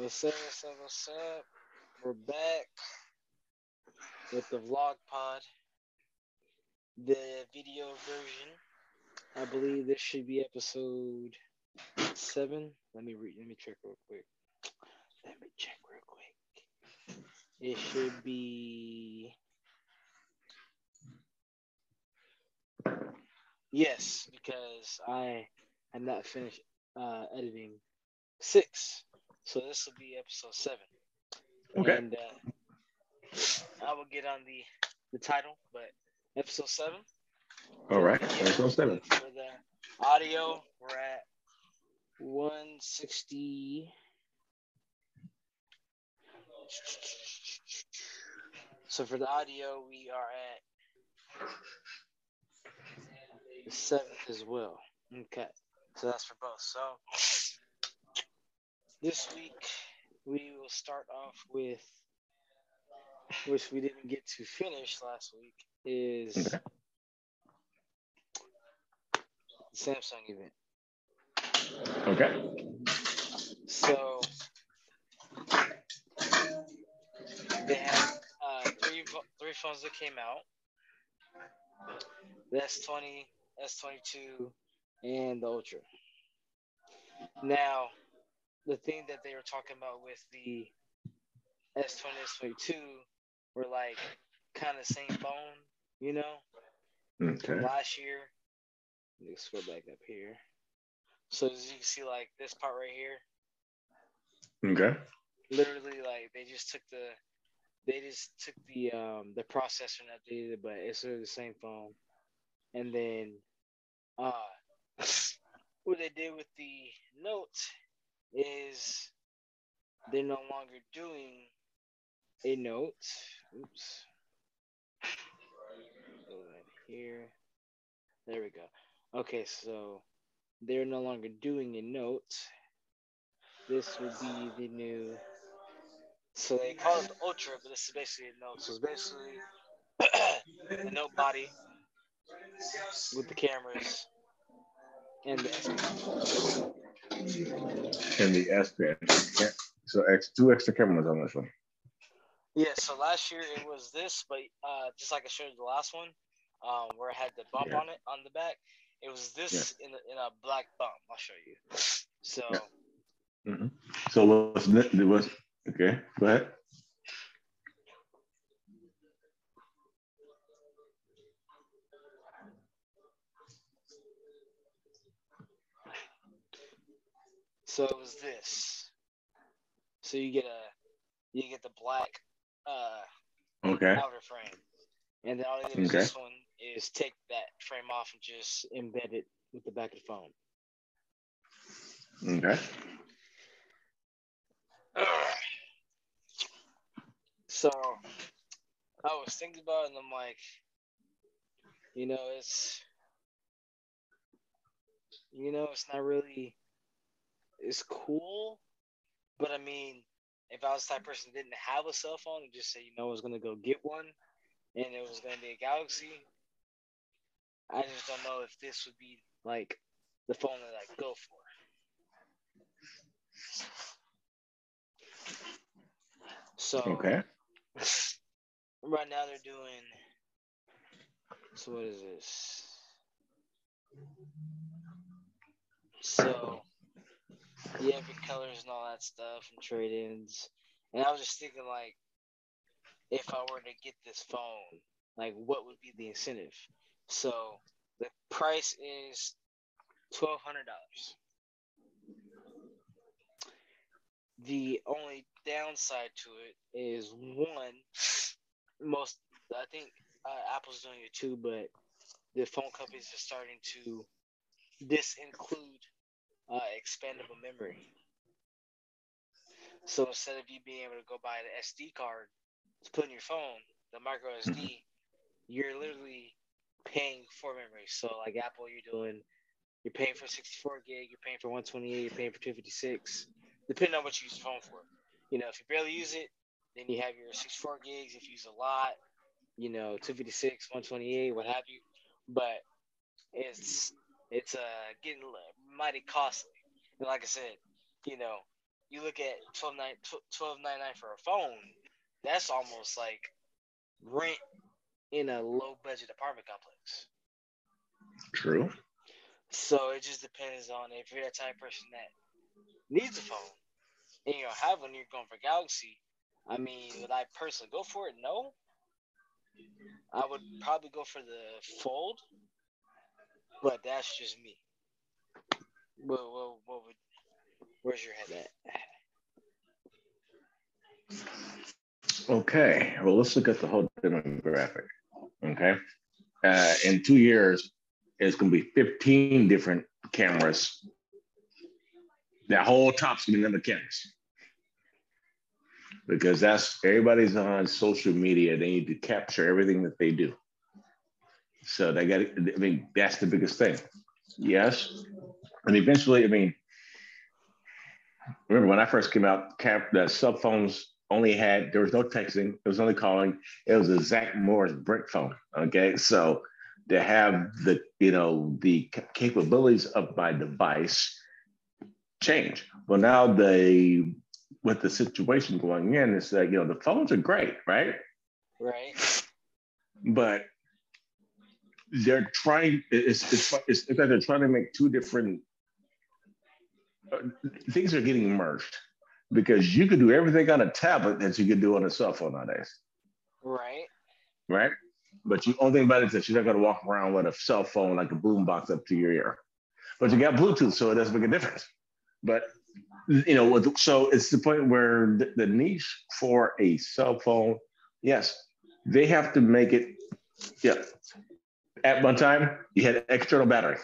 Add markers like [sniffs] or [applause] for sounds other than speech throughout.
What's up, what's up, what's up? We're back with the vlog pod, the video version. I believe this should be episode seven. Let me read. Let me check real quick. Let me check real quick. It should be. Yes, because I had not finished uh, editing six. So this will be episode seven. Okay. And uh, I will get on the the title, but episode seven. All right. Episode seven. For the audio, we're at 160. So for the audio, we are at the seventh as well. Okay. So that's for both. So this week we will start off with which we didn't get to finish last week is Okay. the Samsung event. Okay. So they had uh, three three phones that came out: the S20, S22, and the Ultra. Now, the thing that they were talking about with the S20, S22 were like kind of same phone, you know. Okay. Last year, let me scroll back up here. So as you can see, like this part right here, Okay. literally like they just took the they just took the um the processor and updated it, but it's literally the same phone. And then uh [laughs] what they did with the note is they're no longer doing a note. Oops. Go right here. There we go. Okay, so they're no longer doing a note. This would be the new. So they call it Ultra, but this is basically a note. So it's basically [coughs] the note body with the cameras and the. And the. Yeah. So X two extra cameras on this one. Yeah, so last year it was this, but uh, just like I showed you the last one, um, where it had the bump Yeah. on it on the back, it was this in, a, in a black bump. I'll show you. So Yeah. hmm So what's what's okay? Go ahead. So it was this. So you get a you get the black uh Okay. outer frame. And then all you do Okay. this one is take that frame off and just embed it with the back of the phone. Okay. So I was thinking about it and I'm like, you know, it's you know, it's not really it's cool, but I mean, if I was the type of person didn't have a cell phone and just say, you know, I was gonna go get one and it was gonna be a Galaxy, I just don't know if this would be like the phone that I go for. So Okay. [laughs] right now they're doing so what is this so have your colors and all that stuff and trade-ins. And i was just thinking like if i were to get this phone like what would be the incentive? So the price is $1200 the only downside to it is one most i think uh, apple's doing it too but the phone companies are starting to disinclude uh, expandable memory so instead of you being able to go buy the sd card to put in your phone the micro sd you're literally paying for memory so like apple you're doing you're paying for 64 gig you're paying for 128 you're paying for 256 depending on what you use the phone for you know, if you barely use it, then you have your 64 gigs. If you use a lot, you know, 256, 128, what have you. But it's it's uh getting mighty costly. And like I said, you know, you look at 12 for a phone, that's almost like rent in a low budget apartment complex. True. So it just depends on if you're that type of person that needs a phone and you don't have one, you're going for Galaxy. I mean, would I personally go for it? No. I would probably go for the Fold, but that's just me. What, what, what would, where's your head at? Okay, well, let's look at the whole demographic. Okay, uh, in two years, it's going to be 15 different cameras. That whole top's going to be number cameras because that's everybody's on social media. They need to capture everything that they do. So they got. I mean, that's the biggest thing. Yes, and eventually, I mean, remember when I first came out, cap the cell phones only had there was no texting. It was only calling. It was a Zach Morris brick phone. Okay, so to have the you know the capabilities of my device change. Well, now they with the situation going in is that you know the phones are great, right? Right. But they're trying. It's it's it's, it's like they're trying to make two different Uh, things are getting merged because you could do everything on a tablet that you could do on a cell phone nowadays. Right. Right. But you only thing about it is that you're not going to walk around with a cell phone like a boom box up to your ear. But you got Bluetooth, so it doesn't make a difference. But you know, so it's the point where the, the niche for a cell phone, yes, they have to make it. Yeah. At one time, you had external battery.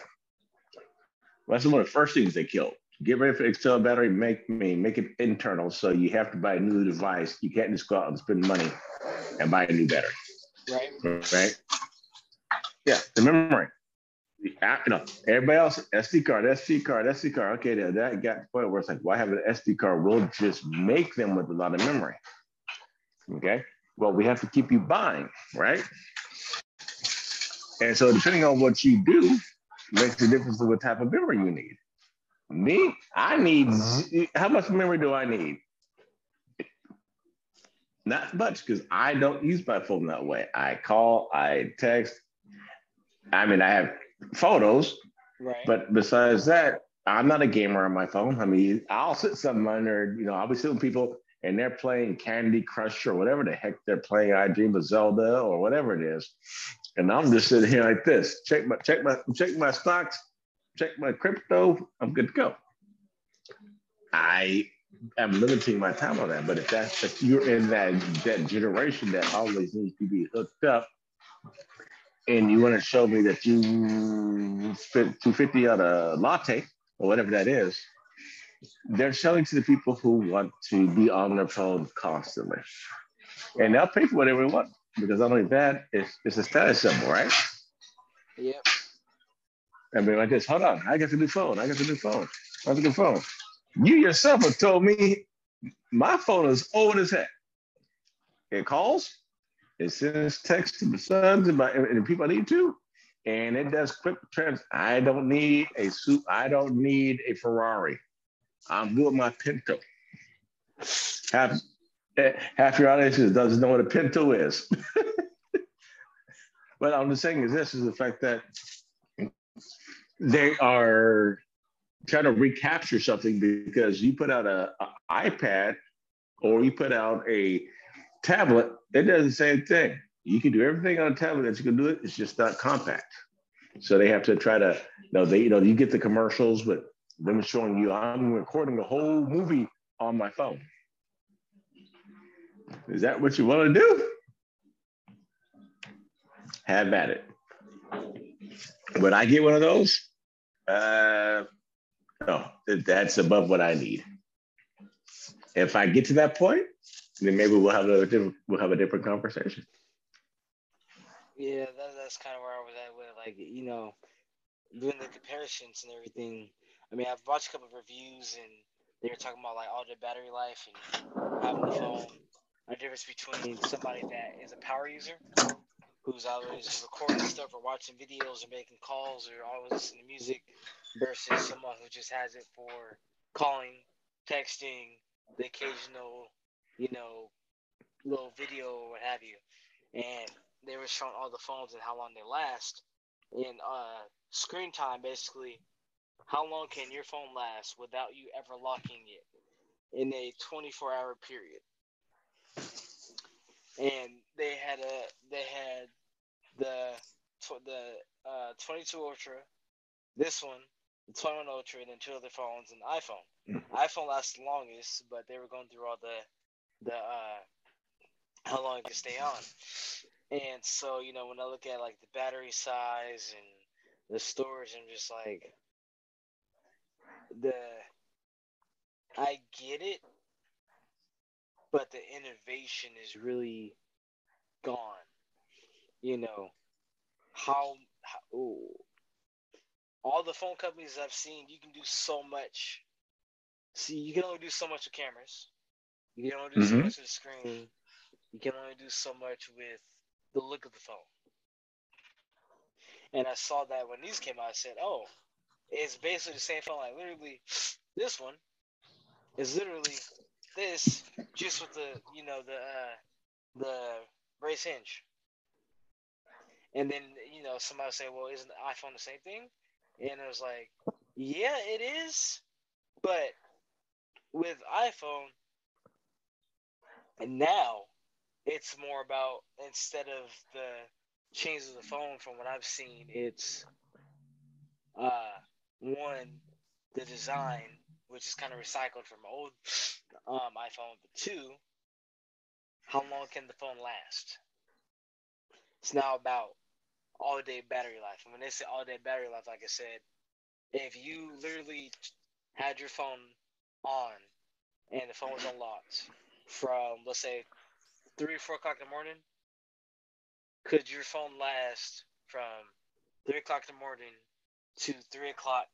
That's one of the first things they killed. Get ready for external battery. Make me make it internal, so you have to buy a new device. You can't just go out and spend money and buy a new battery. Right. Right. Yeah, the memory you know, everybody else, SD card, SD card, SD card. Okay, that, that got the point where it's like, why have an SD card? We'll just make them with a lot of memory. Okay. Well, we have to keep you buying, right? And so depending on what you do, makes a difference to what type of memory you need. Me, I need uh-huh. how much memory do I need? Not much because I don't use my phone that way. I call, I text. I mean, I have photos. Right. But besides that, I'm not a gamer on my phone. I mean, I'll sit somewhere, or you know, I'll be sitting with people and they're playing Candy Crush or whatever the heck they're playing. I Dream of Zelda or whatever it is, and I'm just sitting here like this. Check my check my check my stocks, check my crypto. I'm good to go. I am limiting my time on that. But if that's if you're in that that generation that always needs to be hooked up, and you want to show me that you spent 250 on a latte or whatever that is, they're selling to the people who want to be on their phone constantly. And they'll pay for whatever they want because not only that, it's, it's a status symbol, right? Yep. Mean, like this, hold on, I got the new phone, I got the new phone, I got the new phone. You yourself have told me my phone is old as heck. It calls, it sends text to my sons and, my, and the people I need to, and it does quick trans. I don't need a suit. I don't need a Ferrari. I'm good with my Pinto. Half, eh, half your audience doesn't know what a Pinto is. [laughs] but I'm just saying is this is the fact that they are trying to recapture something because you put out a, a iPad or you put out a tablet, it does the same thing. You can do everything on a tablet that you can do it. It's just not compact. So they have to try to, you know, they, you know, you get the commercials, but them showing you I'm recording a whole movie on my phone. Is that what you want to do? Have at it. Would I get one of those? Uh, no, that's above what I need. If I get to that point, then maybe we'll have a different we'll have a different conversation. Yeah, that, that's kind of where I was at with like you know doing the comparisons and everything. I mean, I've watched a couple of reviews and they were talking about like all the battery life and having the phone. The difference between somebody that is a power user, who's always recording stuff or watching videos or making calls or always listening to music, versus someone who just has it for calling texting, the occasional, you know, little video or what have you. And they were showing all the phones and how long they last. And uh, screen time, basically, how long can your phone last without you ever locking it in a 24 hour period? And they had a they had the the uh, 22 Ultra, this one, the 21 Ultra, and then two other phones, and iPhone. Mm. iPhone lasts the longest, but they were going through all the the uh, how long it could stay on. And so, you know, when I look at like the battery size and the storage, I'm just like, the I get it, but the innovation is really gone. You know, how, how ooh, all the phone companies I've seen, you can do so much. See, you can only do so much with cameras. You can only do mm-hmm. so much with the screen. You can only do so much with the look of the phone. And I saw that when these came out, I said, "Oh, it's basically the same phone. Like literally, this one is literally this, just with the you know the uh, the brace hinge." And then you know somebody say, "Well, isn't the iPhone the same thing?" And I was like, "Yeah, it is, but with iPhone, and now it's more about instead of the change of the phone from what I've seen, it's uh one the design, which is kind of recycled from old [sniffs] um, iPhone, but two, how long can the phone last? It's now about all day battery life. And when they say all day battery life, like I said, if you literally had your phone on and the phone was unlocked from let's say three or four o'clock in the morning, could your phone last from three o'clock in the morning to three o'clock,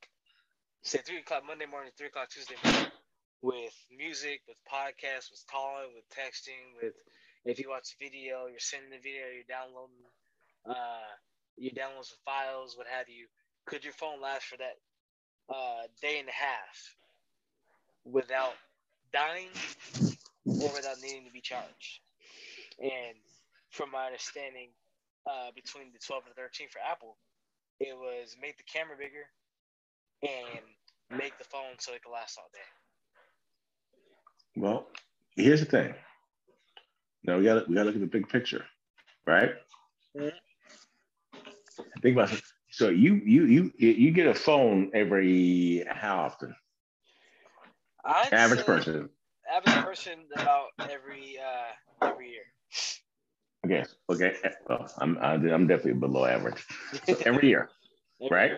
say three o'clock Monday morning, three o'clock Tuesday morning, with music, with podcasts, with calling, with texting, with if you watch video, you're sending the video, you're downloading, uh, you download some files, what have you. Could your phone last for that uh, day and a half without dying or without needing to be charged? And from my understanding, uh, between the 12 and 13 for Apple, it was make the camera bigger and make the phone so it can last all day. Well, here's the thing. Now we got we got to look at the big picture, right? Mm-hmm. Think about it. So you you you you get a phone every how often? I'd average person. Average person about every uh every year. Okay. Okay. Well, I'm I'm definitely below average. So every year, [laughs] right?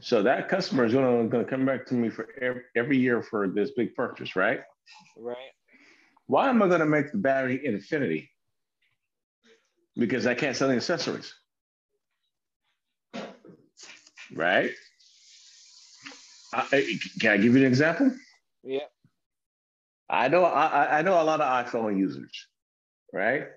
So that customer is gonna gonna come back to me for every, every year for this big purchase, right? Right. Why am I gonna make the battery infinity? Because I can't sell the accessories. Right? I, can I give you an example? Yeah. I know I, I know a lot of iPhone users, right?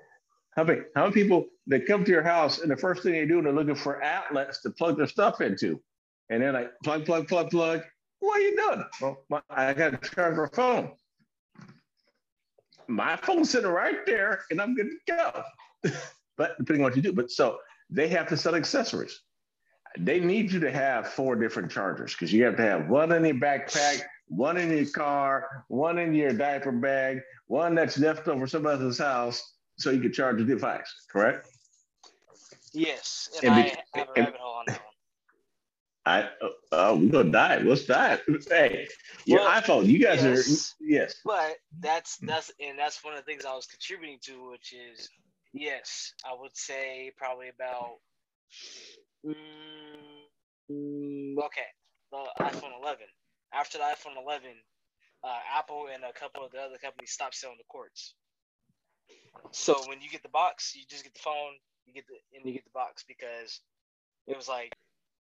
How many, how many people that come to your house and the first thing they do, they're looking for outlets to plug their stuff into. And they're like, plug, plug, plug, plug. What are you doing? Well, my, I got to charge my phone. My phone's sitting right there and I'm good to go. [laughs] but depending on what you do. But so they have to sell accessories. They need you to have four different chargers because you have to have one in your backpack, one in your car, one in your diaper bag, one that's left over somebody else's house, so you can charge the device, correct? Yes, and, and I have a rabbit hole on that one. I uh, oh, we're gonna die. What's [laughs] that? Hey, your well, iPhone. You guys yes, are yes. But that's that's and that's one of the things I was contributing to, which is yes, I would say probably about mm, okay, the iPhone 11. After the iPhone 11, uh, Apple and a couple of the other companies stopped selling the cords. So when you get the box, you just get the phone, you get the and you get the box because it was like,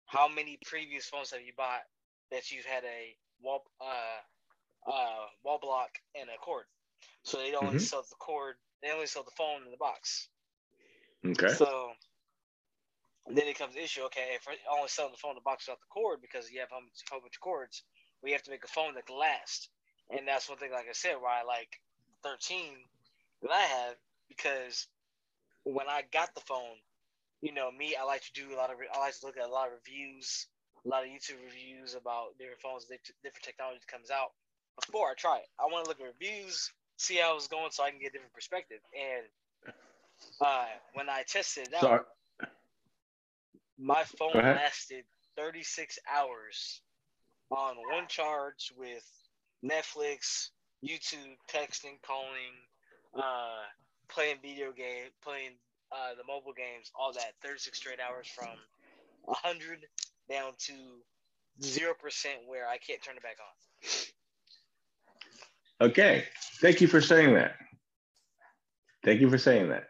how many previous phones have you bought that you've had a wall uh uh wall block and a cord? So they only mm-hmm. sell the cord, they only sell the phone in the box. Okay. So then it comes the issue. Okay, if I only selling the phone, the box without the cord because you have a whole bunch of cords. we have to make a phone that can last. And that's one thing, like I said, why I like 13 that I have because when I got the phone, you know, me, I like to do a lot of, I like to look at a lot of reviews, a lot of YouTube reviews about different phones, different technology comes out before I try it. I want to look at reviews, see how it's going, so I can get a different perspective. And uh, when I tested it out, Sorry. my phone lasted 36 hours on one charge with Netflix, YouTube, texting, calling, uh, playing video game, playing uh, the mobile games, all that. 36 straight hours from 100 down to 0% where I can't turn it back on. Okay. Thank you for saying that. Thank you for saying that.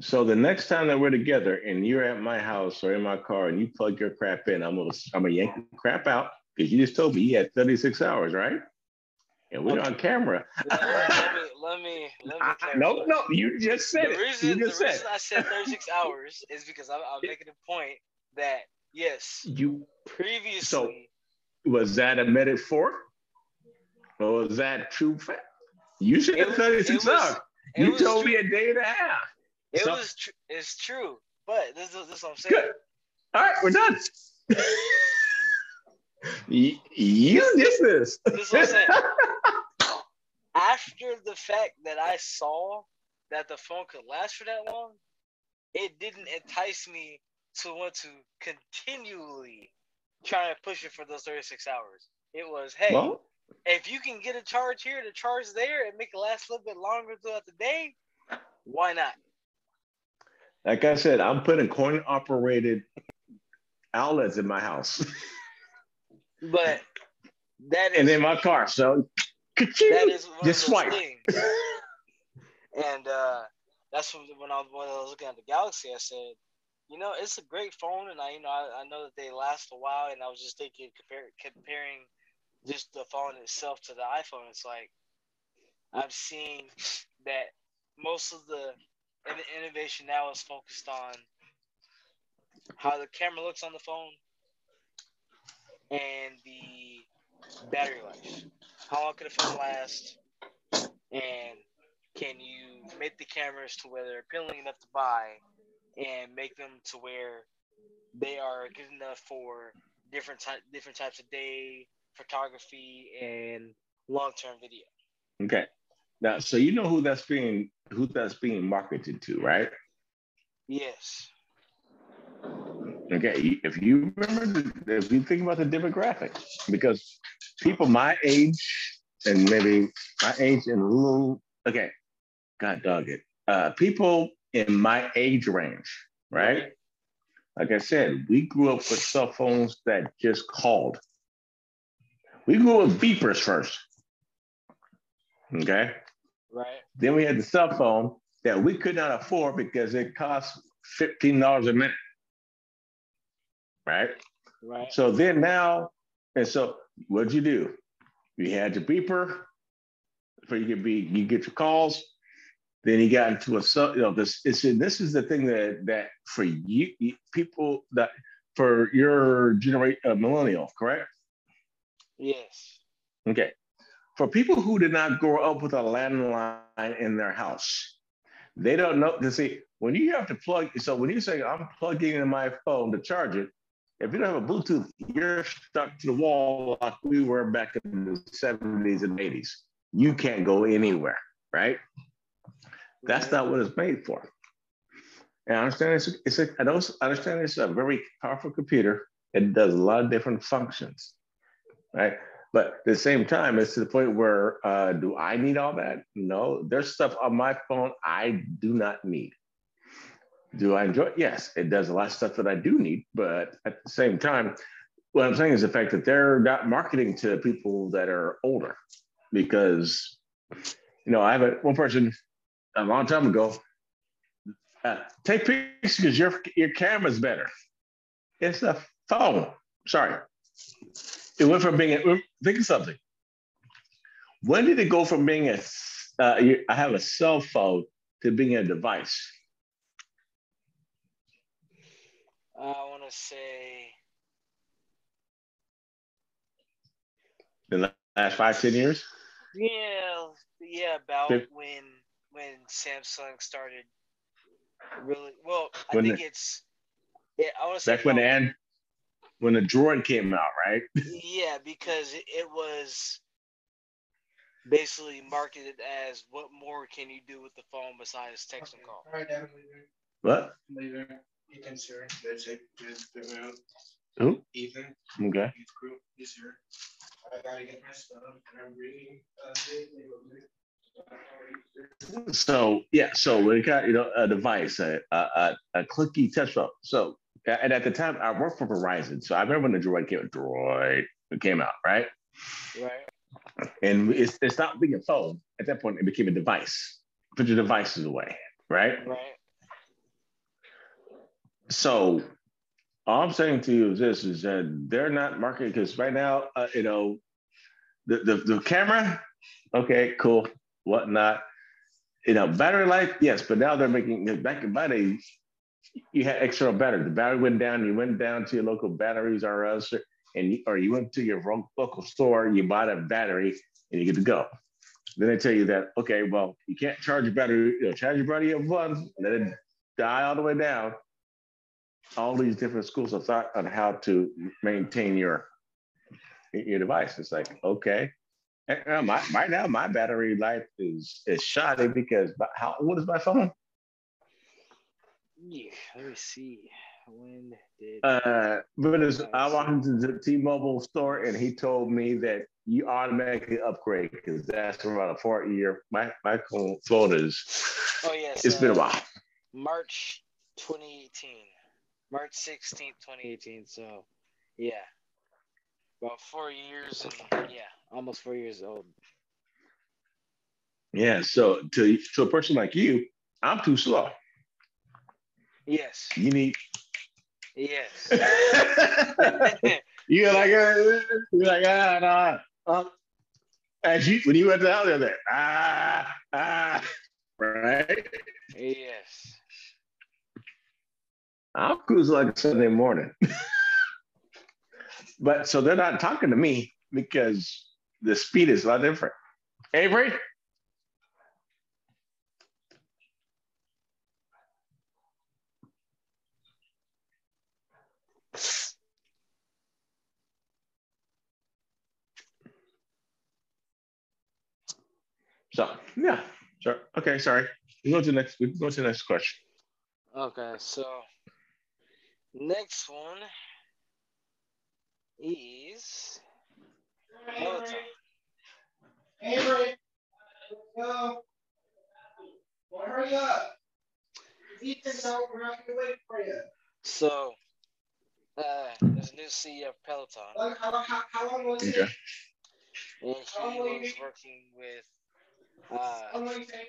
So the next time that we're together and you're at my house or in my car and you plug your crap in, I'm gonna I'm gonna yank the crap out because you just told me you had 36 hours, right? And we're okay. on camera. let me let me let me. [laughs] no, no, you just said the it. Reason, you just the reason I said 36 hours is because I'm, I'm, making a point that yes, you previously. So was that a metaphor, or was that true fact? You should have said 36 hours. You told true. me a day and a half. It so, was tr- it's true, but this, this, this is what I'm saying. Good. All right, we're done. [laughs] you, you did this. This is what I'm saying. [laughs] After the fact that I saw that the phone could last for that long, it didn't entice me to want to continually try and push it for those 36 hours. It was, hey, well, if you can get a charge here, the charge there, and make it last a little bit longer throughout the day, why not? Like I said, I'm putting coin operated outlets in my house. [laughs] but that is and in my car. So that is one just swipe. and uh, that's when, when, I, when I was looking at the Galaxy, I said, you know, it's a great phone, and I, you know, I, I know that they last a while, and I was just thinking, compare, comparing just the phone itself to the iPhone. It's like I'm seeing that most of the the innovation now is focused on how the camera looks on the phone and the battery life. How long can the phone last? And can you make the cameras to where they're appealing enough to buy and make them to where they are good enough for different different types of day photography and long term video. Okay. Now, so you know who that's being who that's being marketed to, right? Yes. Okay, if you remember, if you think about the demographic, because people my age and maybe my age and a little, okay, God dog it, uh, people in my age range, right? Like I said, we grew up with cell phones that just called. We grew up with beepers first. Okay. Right. Then we had the cell phone that we could not afford because it cost $15 a minute. Right? Right. So then now, and so what'd you do? You had your beeper, for you could be you get your calls. Then you got into a you know this it's this is the thing that that for you people that for your generation uh, millennial, correct? Yes. Okay for people who did not grow up with a landline in their house, they don't know. To see, when you have to plug, so when you say I'm plugging in my phone to charge it, if you don't have a Bluetooth, you're stuck to the wall like we were back in the 70s and 80s. You can't go anywhere, right? That's not what it's made for. And I understand it's, it's a, I don't understand it's a very powerful computer. It does a lot of different functions, right? But at the same time, it's to the point where uh, do I need all that? No, there's stuff on my phone I do not need. Do I enjoy it? Yes, it does a lot of stuff that I do need. But at the same time, what I'm saying is the fact that they're not marketing to people that are older because, you know, I have a, one person a long time ago, uh, take pictures because your, your camera's better. It's a phone. Sorry. It went from being a, think of something. When did it go from being a uh, I have a cell phone to being a device? I want to say. The last five, ten years. Yeah, yeah, about when when Samsung started. Really well, I when think the, it's. Yeah, I want to say. Back when the end, when the droid came out, right? [laughs] yeah, because it was basically marketed as what more can you do with the phone besides text and call? All right, Dad. What? Ethan, sir. That's it. Who? Ethan. Okay. He's here. I gotta get my stuff, and I'm reading. Uh, so yeah, so we got you know a device, a a, a clicky touch phone. So and at the time I worked for Verizon, so I remember when the Droid came, Droid came out, right? Right. And it's, it stopped being a phone. At that point, it became a device. Put your devices away, right? Right. So all I'm saying to you is this: is that they're not marketing because right now, uh, you know, the, the the camera, okay, cool, whatnot. You know, battery life, yes, but now they're making back in my days, you had external battery. The battery went down. You went down to your local batteries or else, and or you went to your local store. You bought a battery, and you get to go. Then they tell you that okay, well, you can't charge your battery. You know, charge your battery at once, and it die all the way down. All these different schools of thought on how to maintain your your device. It's like okay, and my, right now my battery life is is shoddy because how old is my phone? Yeah, let me see. When did uh but as I walked into the T-Mobile store and he told me that you automatically upgrade because that's around a four year my my phone is oh yes it's uh, been a uh, while. March 2018. March 16th, 2018. So yeah. About four years and yeah, almost four years old. Yeah, so to to a person like you, I'm too slow. Yes. You need. Yes. [laughs] [laughs] you're like, uh, you're like, ah, nah. Um, as you when you went down there, there, ah, ah, right? Yes. I'll cruise like Sunday morning. [laughs] but so they're not talking to me because the speed is a lot different. Avery? So yeah, sure. Okay, sorry. We go to the next. We go to the next question. Okay, so next one is Peloton. Hey, Ray. Let's go. Well, hurry up. Ethan's out. We're not gonna wait for you. So, uh, there's a new CEO of Peloton. How, how, how long was okay. it? And he was working with uh,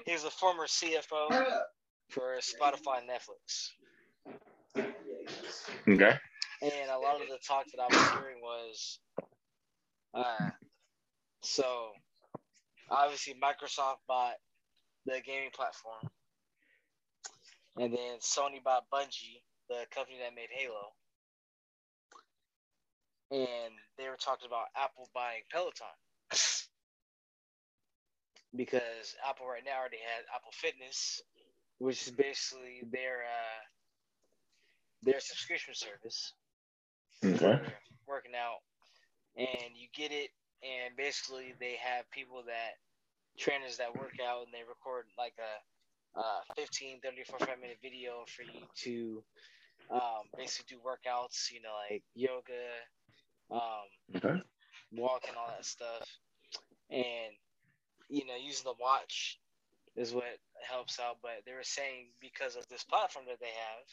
he was a former CFO for Spotify and Netflix. Okay. And a lot of the talk that I was hearing was, uh, so obviously Microsoft bought the gaming platform, and then Sony bought Bungie, the company that made Halo, and they were talking about Apple buying Peloton. [laughs] Because Apple right now already has Apple Fitness, which is basically their uh, their subscription service. Okay. Working out, and you get it, and basically they have people that trainers that work out, and they record like a, a 15, 30, 45 minute video for you to um, basically do workouts. You know, like yoga, um, okay. walk, and all that stuff, and you know, using the watch is what helps out. But they were saying because of this platform that they have,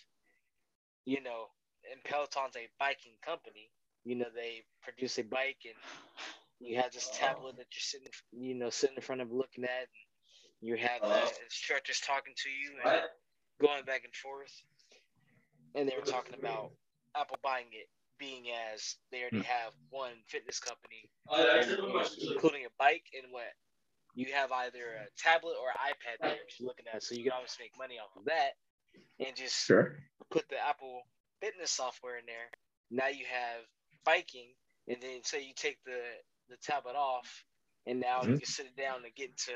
you know, and Peloton's a biking company, you know, they produce a bike and you have this tablet that you're sitting, you know, sitting in front of looking at. And you have the instructors talking to you and going back and forth. And they were talking about Apple buying it being as they already hmm. have one fitness company, including a bike and what you have either a tablet or iPad that you're looking at, so you can always make money off of that, and just sure. put the Apple Fitness software in there. Now you have biking, and then say you take the the tablet off, and now Mhm. you can sit it down and get into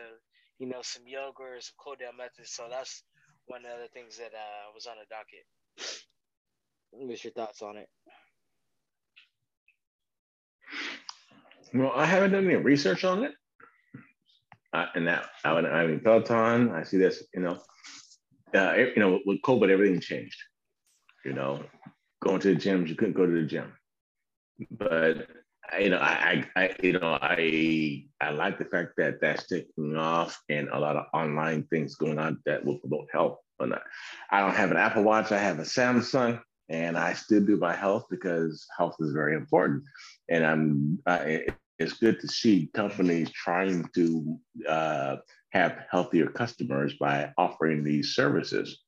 you know some yoga or some cool down methods. So that's one of the things that uh, was on the docket. What's your thoughts on it? Well, I haven't done any research on it. Uh, and that I haven't, I haven't Peloton. I see this, you know, uh, you know, with COVID, everything changed. You know, going to the gyms, you couldn't go to the gym. But you know, I, I, you know, I, I like the fact that that's taking off, and a lot of online things going on that will promote health. Or not. I don't have an Apple Watch. I have a Samsung, and I still do my health because health is very important. And I'm, I, it's good to see companies trying to uh, have healthier customers by offering these services.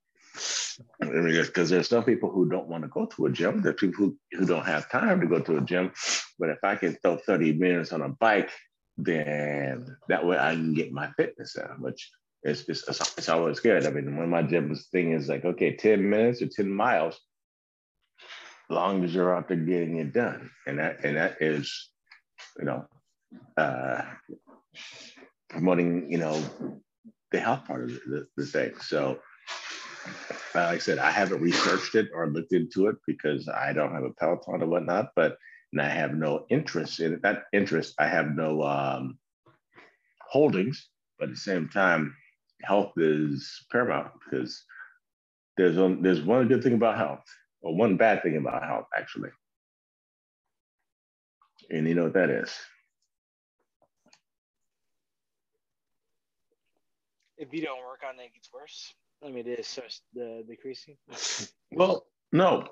Because there's some people who don't want to go to a gym. There's people who, who don't have time to go to a gym. But if I can throw 30 minutes on a bike, then that way I can get my fitness in, which is it's, it's, always good. I mean, of my gym was thing is like, okay, 10 minutes or 10 miles, long as you're out there getting it done. And that and that is, you know, uh, promoting, you know, the health part of the, the thing. So like I said, I haven't researched it or looked into it because I don't have a Peloton or whatnot, but and I have no interest in it. That interest, I have no um, holdings, but at the same time, health is paramount because there's one, there's one good thing about health, or one bad thing about health, actually. And you know what that is? If you don't work on it, it gets worse. I mean, it starts uh, decreasing. [laughs] Well, no,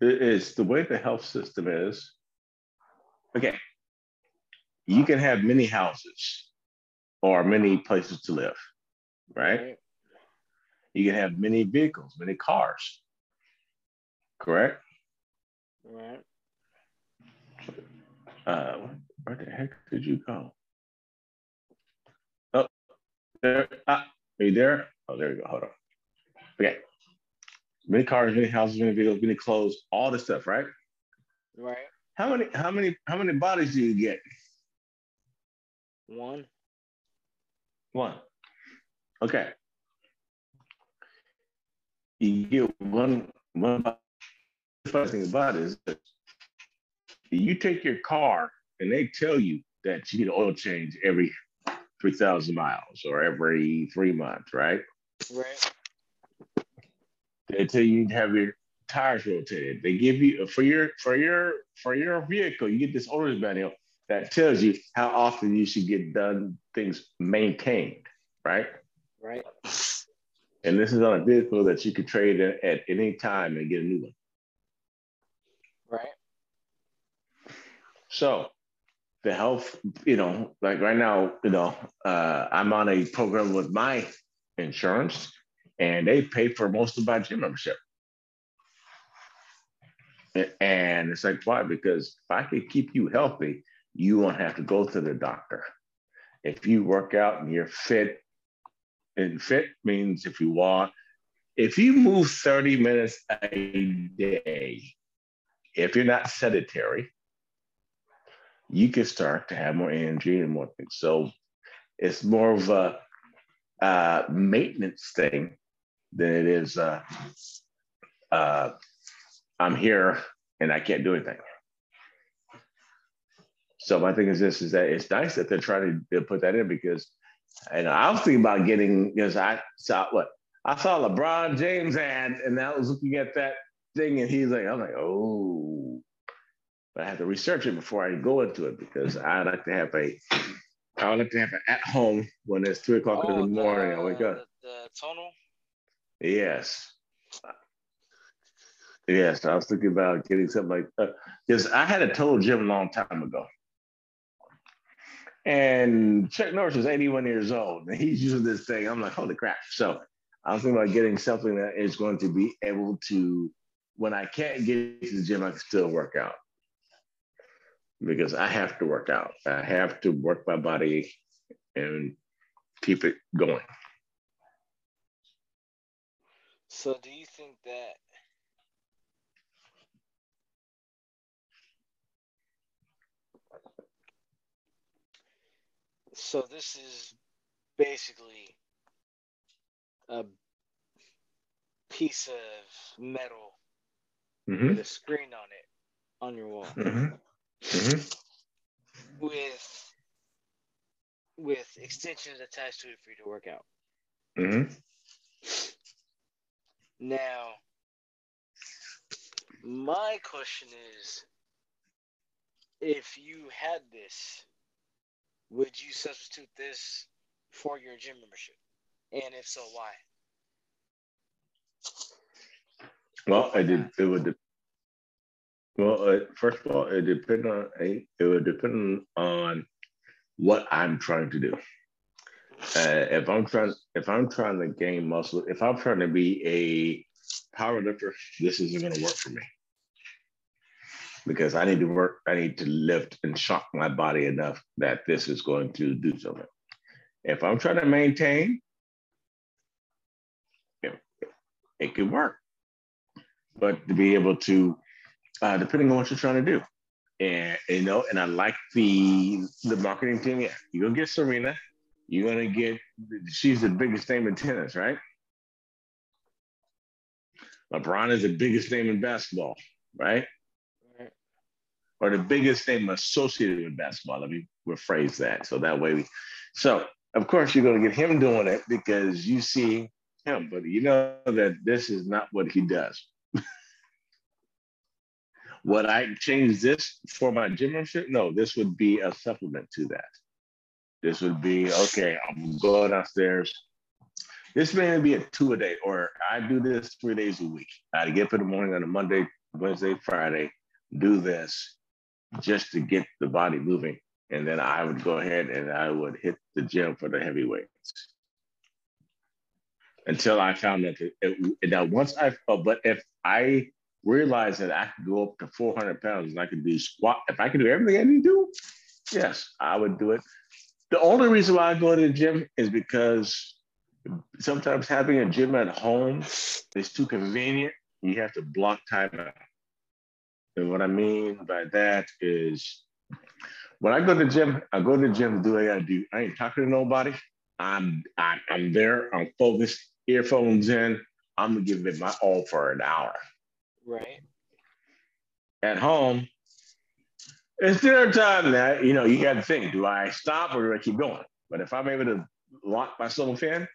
it's the way the health system is. Okay, you can have many houses or many places to live, right? You can have many vehicles, many cars, correct? Right. Uh, where the heck did you go? There. Ah, are you there? Oh, there you go. Hold on. Okay. Many cars, many houses, many vehicles, many clothes, all this stuff, right? Right. How many, how many, how many bodies do you get? One. One. Okay. You get one, one. body. The funny thing about it is that you take your car and they tell you that you need an oil change every 3,000 miles or every three months, right? Right. They tell you to have your tires rotated. They give you for your for your for your vehicle, you get this owner's manual that tells you how often you should get done things maintained, right? Right. And this is on a vehicle that you could trade at, at any time and get a new one. Right. So the health, you know, like right now, you know, uh, I'm on a program with my insurance and they pay for most of my gym membership. And it's like, why? Because if I could keep you healthy, you won't have to go to the doctor. If you work out and you're fit, and fit means if you walk, if you move 30 minutes a day, if you're not sedentary, you can start to have more energy and more things. So it's more of a uh, maintenance thing than it is. Uh, uh, I'm here and I can't do anything. So my thing is this: is that it's nice that they're trying to put that in because, and I was thinking about getting because I saw what I saw LeBron James ad, and I was looking at that thing, and he's like, I'm like, oh, but I have to research it before I go into it because I like to have a, I would like to have it at home when it's three o'clock in the oh, morning. I wake up. Oh, The, the tonal. Yes. Yes, I was thinking about getting something like uh, that because I had a total gym a long time ago. And Chuck Norris was 81 years old and he's using this thing. I'm like, holy crap. So I was thinking about getting something that is going to be able to, when I can't get to the gym, I can still work out. Because I have to work out. I have to work my body and keep it going. So do you think that So this is basically a piece of metal Mm-hmm. with a screen on it on your wall Mm-hmm. Mm-hmm. with with extensions attached to it for you to work out. Mm-hmm. Now, my question is if you had this, would you substitute this for your gym membership? And if so, why? Well, I did. It would. Well, uh, first of all, it depend on. It would depend on what I'm trying to do. Uh, if I'm trying, if I'm trying to gain muscle, if I'm trying to be a power lifter, this isn't going to work for me because I need to work. I need to lift and shock my body enough that this is going to do something. If I'm trying to maintain, it, it could work but to be able to, uh, depending on what you're trying to do. And you know, and I like the the marketing team. Yeah, you're gonna get Serena. You're gonna get she's the biggest name in tennis, right? LeBron is the biggest name in basketball, right? Right. Or the biggest name associated with basketball. Let me rephrase that. So that way we so of course you're gonna get him doing it because you see him, but you know that this is not what he does. [laughs] Would I change this for my gym membership? No, this would be a supplement to that. This would be okay. I'm going downstairs. This may be a two a day, or I do this three days a week. I get up in the morning on a Monday, Wednesday, Friday, do this just to get the body moving, and then I would go ahead and I would hit the gym for the heavy weights until I found that it, it, now once I oh, but if I realized that I could go up to 400 pounds and I could do squat, if I could do everything I need to do, yes, I would do it. The only reason why I go to the gym is because sometimes having a gym at home is too convenient. You have to block time out. And what I mean by that is when I go to the gym, I go to the gym, to do what I gotta do. I ain't talking to nobody. I'm, I'm I'm there, I'm focused, earphones in. I'm gonna give it my all for an hour. Right. At home, it's dinner time. Now you know you got to think: Do I stop or do I keep going? But if I'm able to lock myself in,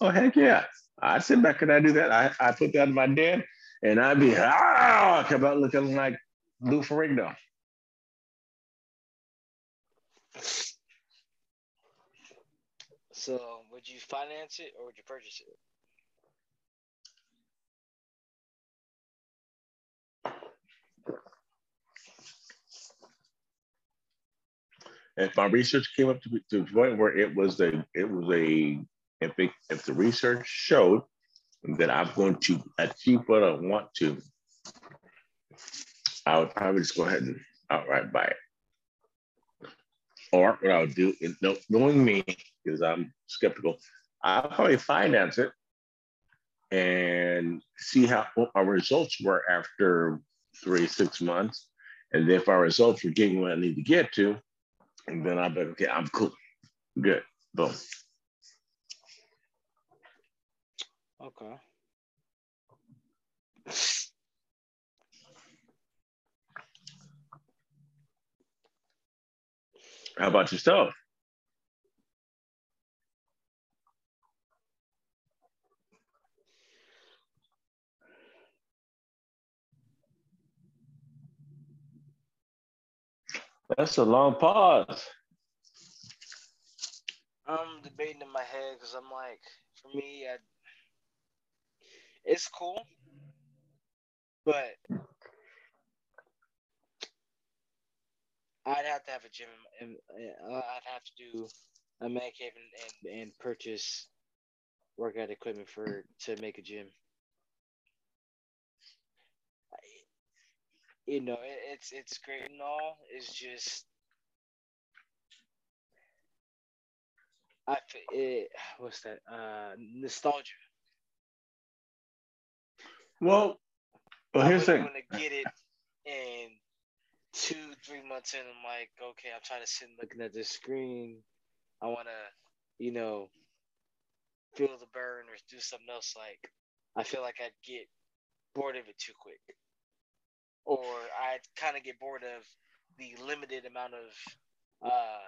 oh heck yeah! I sit back and I do that. I, I put that in my den, and I'd be ah, come out looking like Lou Ferrigno. So, would you finance it or would you purchase it? If my research came up to, to the point where it was a it was a if it, if the research showed that I'm going to achieve what I want to, I would probably just go ahead and outright buy it. Or what I would do, is, know- knowing me, because I'm skeptical, I'll probably finance it and see how what my results were after three, six months. And if our results were getting what I need to get to, and then I bet, okay, I'm cool. Good. Boom. Okay. How about yourself? That's a long pause. I'm debating in my head because I'm like, for me, I, it's cool, but I'd have to have a gym, and uh, I'd have to do a man cave and, and, and purchase workout equipment for to make a gym. You know, it, it's it's great and all. It's just I it, what's that? Uh, nostalgia. Well, well here's the thing. to get it in two, three months in. I'm like, okay, I'm trying to sit and looking at this screen. I want to, you know, feel the burn or do something else, like I feel like I'd get bored of it too quick, or I'd kind of get bored of the limited amount of uh,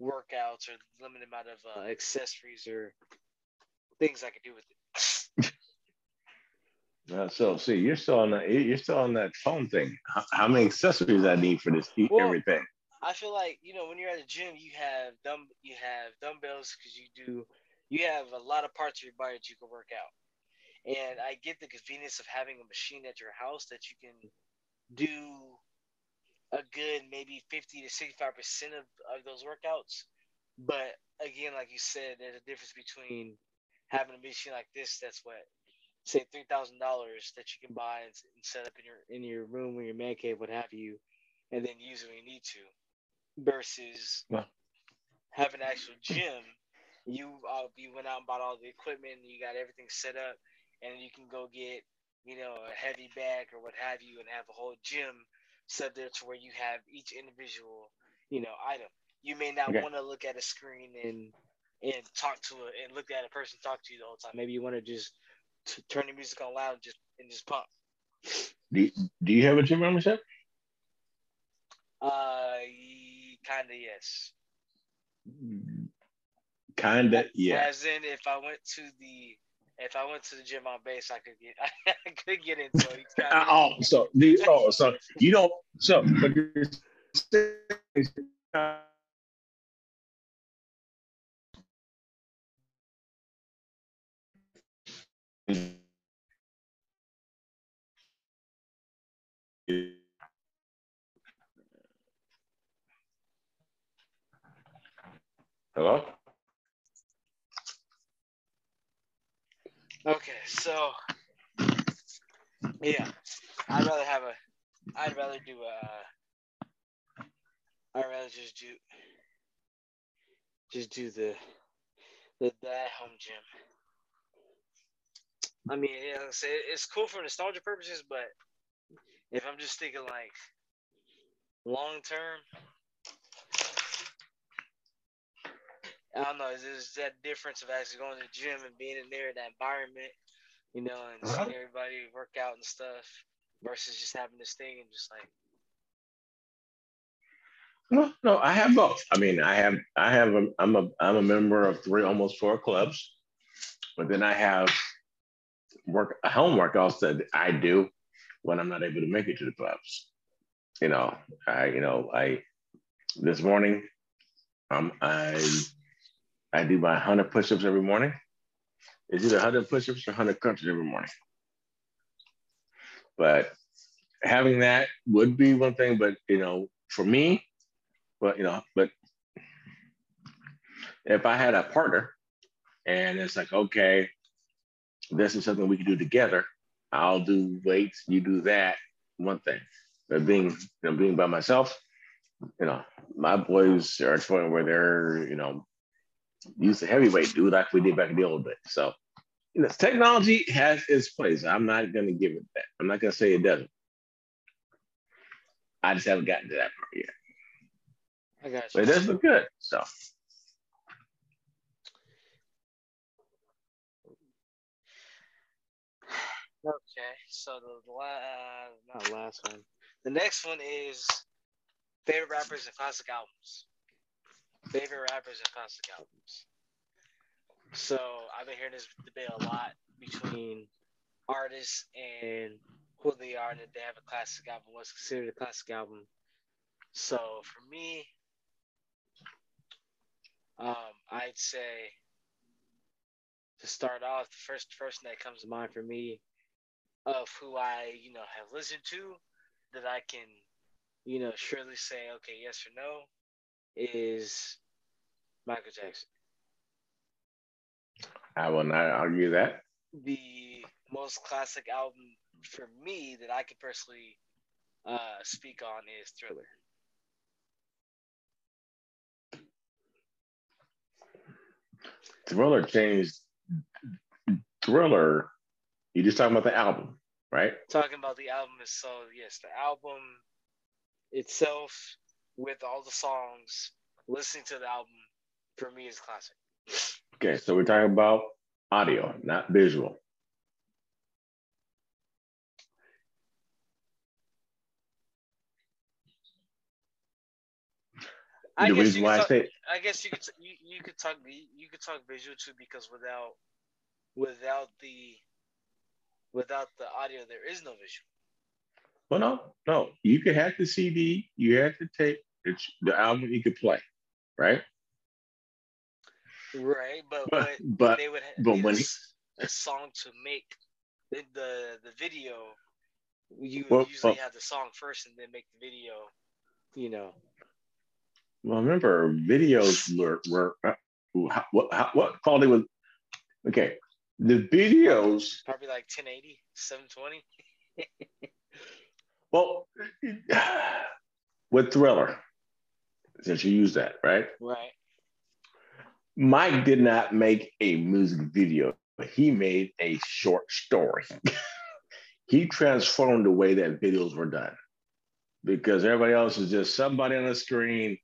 workouts or limited amount of uh, accessories or things I could do with it. [laughs] Uh, so see, you're still on that. You're still on that phone thing. How, how many accessories I need for this? Well, everything. I feel like you know when you're at the gym, you have dumb, you have dumbbells because you do, you have a lot of parts of your body that you can work out. And I get the convenience of having a machine at your house that you can do a good maybe 50 to 65 percent of, of those workouts. But again, like you said, there's a difference between having a machine like this that's what say three thousand dollars that you can buy and, and set up in your in your room or your man cave, what have you, and then use it when you need to versus Well- having an actual gym. You uh, you went out and bought all the equipment, you got everything set up, and you can go get you know a heavy bag or what have you, and have a whole gym set there to where you have each individual you know item. You may not Okay. want to look at a screen and and talk to a and look at a person talk to you the whole time. Maybe you want to just t- turn the music on loud and just and just pump. Do you, Do you have a gym membership? Uh, kind of yes. Kinda, yeah. As in, if I went to the if I went to the gym on base, I could get [laughs] I could get into it. Uh, oh, so the oh, so you don't so but you're saying- Hello? Okay, so yeah, I'd rather have a. I'd rather do a. I'd rather just do. Just do the, the, the at home gym. I mean, say it's cool for nostalgia purposes, but if I'm just thinking like long term, I don't know. There's that difference of actually going to the gym and being in there in that environment, you know, and seeing everybody work out and stuff, versus just having this thing and just like, No, no, I have both. I mean, I have, I have, a, I'm a, I'm a member of three, almost four clubs, but then I have work home workouts that I do when I'm not able to make it to the clubs. You know, I, you know, I this morning, um, I, I do my hundred push-ups every morning. It's either hundred push-ups or hundred crunches every morning. But having that would be one thing, but you know, for me, but you know, but if I had a partner and it's like, okay, this is something we can do together, I'll do weights, you do that, one thing. But being, you know, being by myself, you know, my boys are at a point where they're, you know, used to heavyweight, do like we did back in the old days. So, you know, technology has its place. I'm not going to give it that. I'm not going to say it doesn't. I just haven't gotten to that part yet. I got But it does look good. So Okay, so the, the la- not last one. The next one is favorite rappers and classic albums. Favorite rappers and classic albums. So I've been hearing this debate a lot between artists and who they are, if they have a classic album, what's considered a classic album. So for me, um, I'd say to start off, the first person that comes to mind for me of who I, you know, have listened to that I can, you know, surely say, okay, yes or no, is Michael Jackson. I will not argue that. The most classic album for me that I could personally uh, speak on is Thriller. Thriller changed. Thriller. You just talking about the album, right? Talking about the album is so yes, the album itself with all the songs, listening to the album for me is classic. Okay, so we're talking about audio, not visual. I the guess reason you why I could talk, say I guess you could you, you could talk you could talk visual too because without without the without the audio there is no visual. well, no, no, you could have the CD, you have the tape, it's the album you could play, right? Right, but But but, but they would but when a, he- a song to make the the, the video. You Well, usually well- have the song first and then make the video. You know, well, remember videos were were uh, how- what how, what quality was okay. The videos, probably like 1080, 720. well, [sighs] with Thriller, since you use that, right? Right. Mike did not make a music video, but he made a short story. [laughs] he transformed the way that videos were done because everybody else is just somebody on the screen.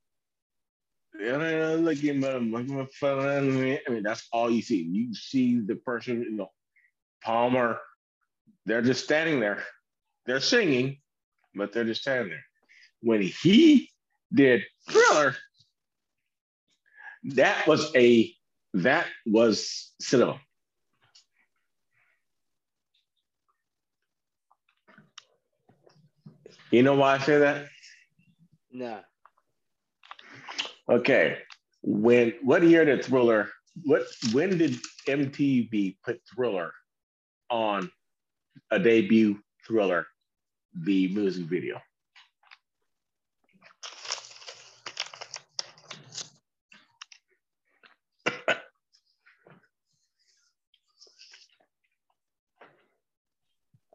Looking at looking at fun. I mean, that's all you see. You see the person, you know, Palmer, they're just standing there. They're singing, but they're just standing there. When he did Thriller, that was a that was cinema. You know why I say that? Nah. Okay. When what year did Thriller? What when did MTV put Thriller on a debut Thriller, the music video?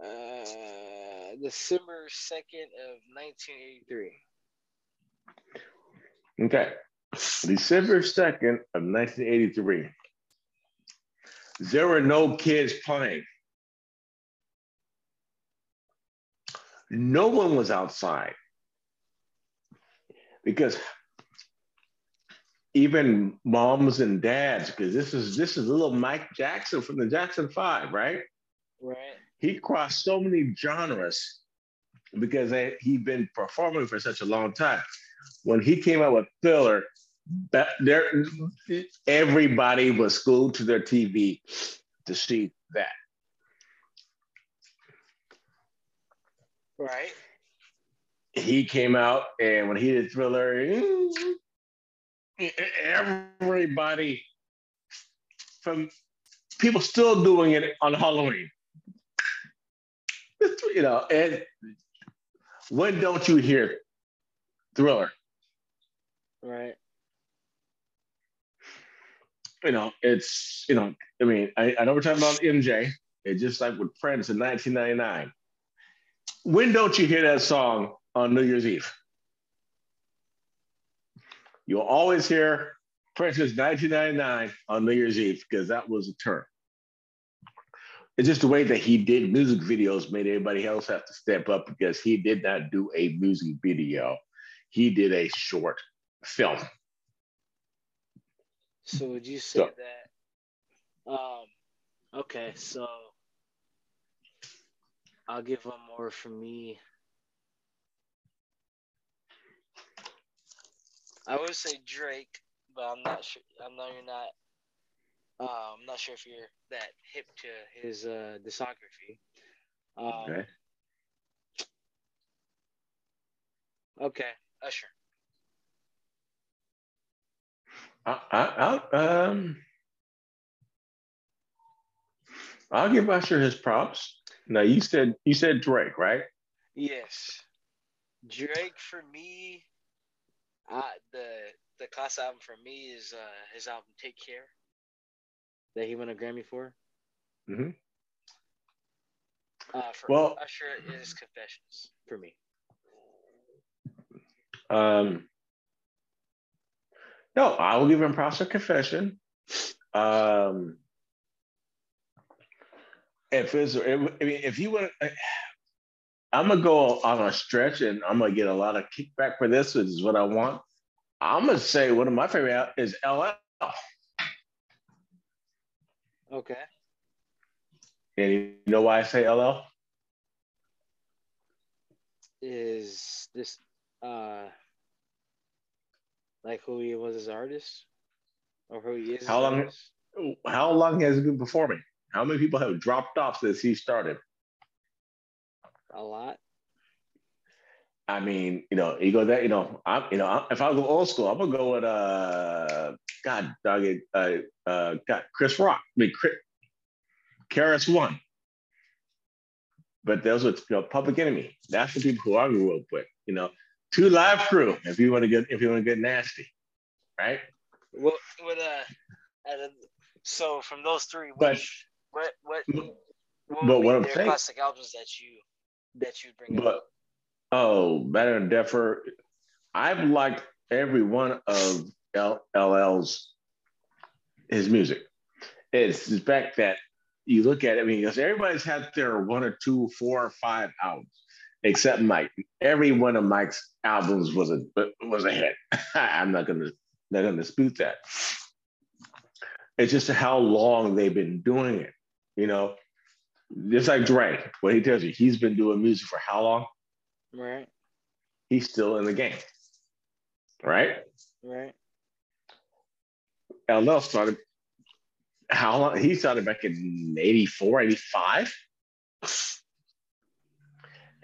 Uh, December 2nd of 1983. Okay. December 2nd of 1983. There were no kids playing. No one was outside. Because even moms and dads, because this is this is little Mike Jackson from the Jackson Five, right? Right. He crossed so many genres because he'd been performing for such a long time. When he came out with Thriller, there everybody was glued to their TV to see that. Right. He came out and when he did Thriller, everybody from people still doing it on Halloween. [laughs] You know, and when don't you hear Thriller? Right. you know, it's, you know, I mean, I, I know we're talking about MJ. It's just like with Prince in 1999. When don't you hear that song on New Year's Eve? You'll always hear Prince's 1999 on New Year's Eve because that was a term. It's just the way that he did music videos made everybody else have to step up because he did not do a music video. He did a short film. So would you say So- that? Um. Okay, so I'll give one more from me. I would say Drake, but I'm not sure. I know you're not. Uh, I'm not sure if you're that hip to his uh, discography. Um, Okay. Okay, Usher. I, I, I, um, I'll give Usher his props. Now you said you said Drake, right? Yes, Drake for me. Uh, the the class album for me is uh, his album "Take Care" that he won a Grammy for. Mhm. Uh, for Well- Usher is "Confessions" for me. Um, no, I will give him props for confession. Um, if it's, I mean, if you want, I'm gonna go on a stretch, and I'm gonna get a lot of kickback for this, which is what I want. I'm gonna say one of my favorite is LL. Okay. And you know why I say LL? Is this uh like who he was as artist? Or who he is? How long- artist? How long has he been performing? How many people have dropped off since he started? A lot. I mean, you know, you go that, you know, I'm, you know, I'm, if I go old school, I'm gonna go with uh, God, dog it, uh, uh, God, Chris Rock. I mean, Chris, KRS-One. But those were, you know, Public Enemy. That's the people who I grew up with. You know, Two Live Crew. If you want to get, if you want to get nasty, right? What what uh so from those three, But- which what what what but what I'm saying- classic albums that you that you bring But up? Oh, Bigger and Deffer. I've liked every one of LL's his music. It's the fact that you look at it. I mean, everybody's had their one or two, four or five albums, except Mike. Every one of Mike's albums was a was a hit. [laughs] I'm not gonna not gonna dispute that. It's just how long they've been doing it. You know, just like Drake, what he tells you, he's been doing music for how long? Right, he's still in the game. Right? right. LL started how long he started back in 84, 85.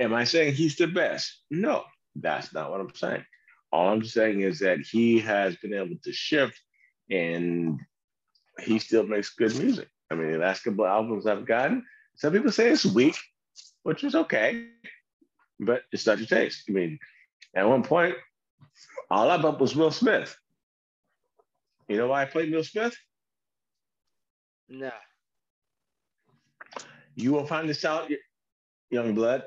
Am I saying he's the best? No, that's not what I'm saying. All I'm saying is that he has been able to shift and he still makes good music. I mean, the last couple albums I've gotten, some people say it's weak, which is okay, but it's not your taste. I mean, at one point, all I bought was Will Smith. You know why I played Will Smith? No. You will find this out, young blood.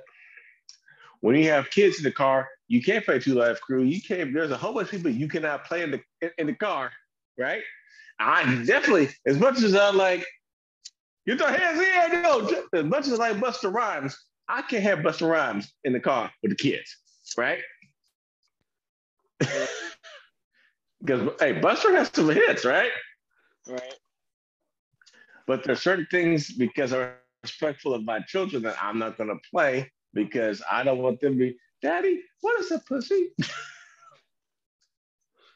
When you have kids in the car, you can't play Two Live Crew. You can't. There's a whole bunch of people you cannot play in the in, in the car, right? I definitely, as much as I like, get your hands in, yo. As much as I like Busta Rhymes, I can't have Busta Rhymes in the car with the kids, right? [laughs] Because hey, Busta has some hits, right? Right. But there's certain things because I'm respectful of my children that I'm not going to play because I don't want them to be, Daddy, what is a pussy? [laughs] if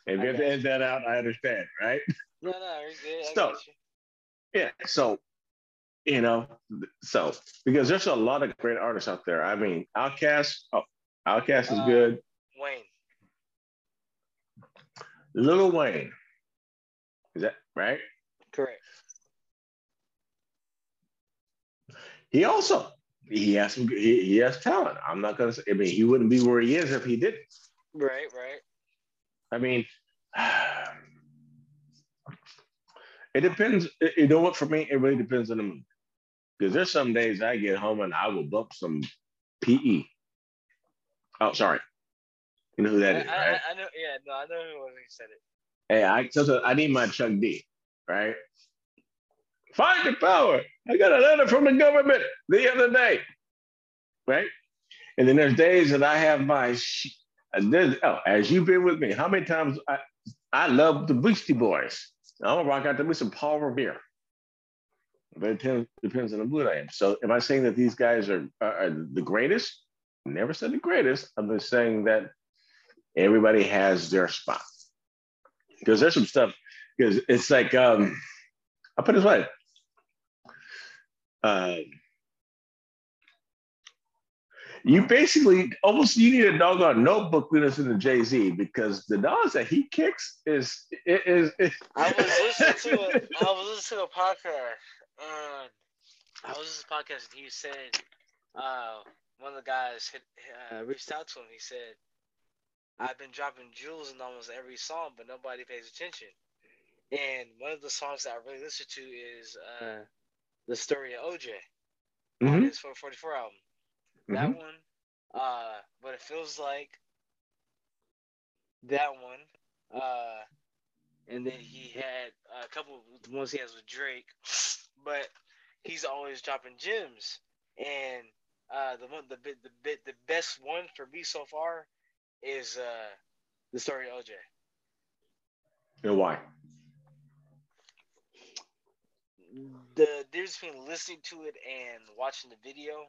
you have to end that out, I understand, right? No, no, you're good. So- you. Yeah. So, you know, so because there's a lot of great artists out there. I mean, Outkast, oh, Outkast is Uh, good. Wayne. Little Wayne, is that right? Correct. He also he has some he, he has talent. I'm not gonna say. I mean, he wouldn't be where he is if he didn't. Right, right. I mean, [sighs] it depends. You know what? For me, it really depends on the mood. Because there's some days I get home and I will bump some PE. Oh, sorry. You know who that I, is, I, right? I know. Yeah, no, I know who was said it. Hey, I sometimes I need my Chuck D, right? Fight the power. I got a letter from the government the other day, right? And then there's days that I have my. Uh, there's, oh, as you've been with me, how many times I I love the Beastie Boys. I'm gonna rock out to me some Paul Revere. But it depends, depends on the mood I am. So, am I saying that these guys are, are, the greatest? Never said the greatest. I'm just saying that everybody has their spot because there's some stuff because it's like um I'll put it this way. Uh, you basically almost you need a doggone notebook to listen to Jay Z because the dogs that he kicks is is. is I was listening to a, [laughs] I was listening to a podcast. I was a podcast and he said, uh, one of the guys hit, uh, reached out to him. He said, "I've been dropping jewels in almost every song, but nobody pays attention." And one of the songs that I really listen to is uh, "The Story of OJ" on Mhm, his 444 album. That mhm. one, uh, but it feels like that one. Uh, and then he had a couple of the ones he has with Drake, but he's always dropping gems. And uh, the one, the bit, the bit, the best one for me so far is uh, the story of OJ. And why? the difference between listening to it and watching the video.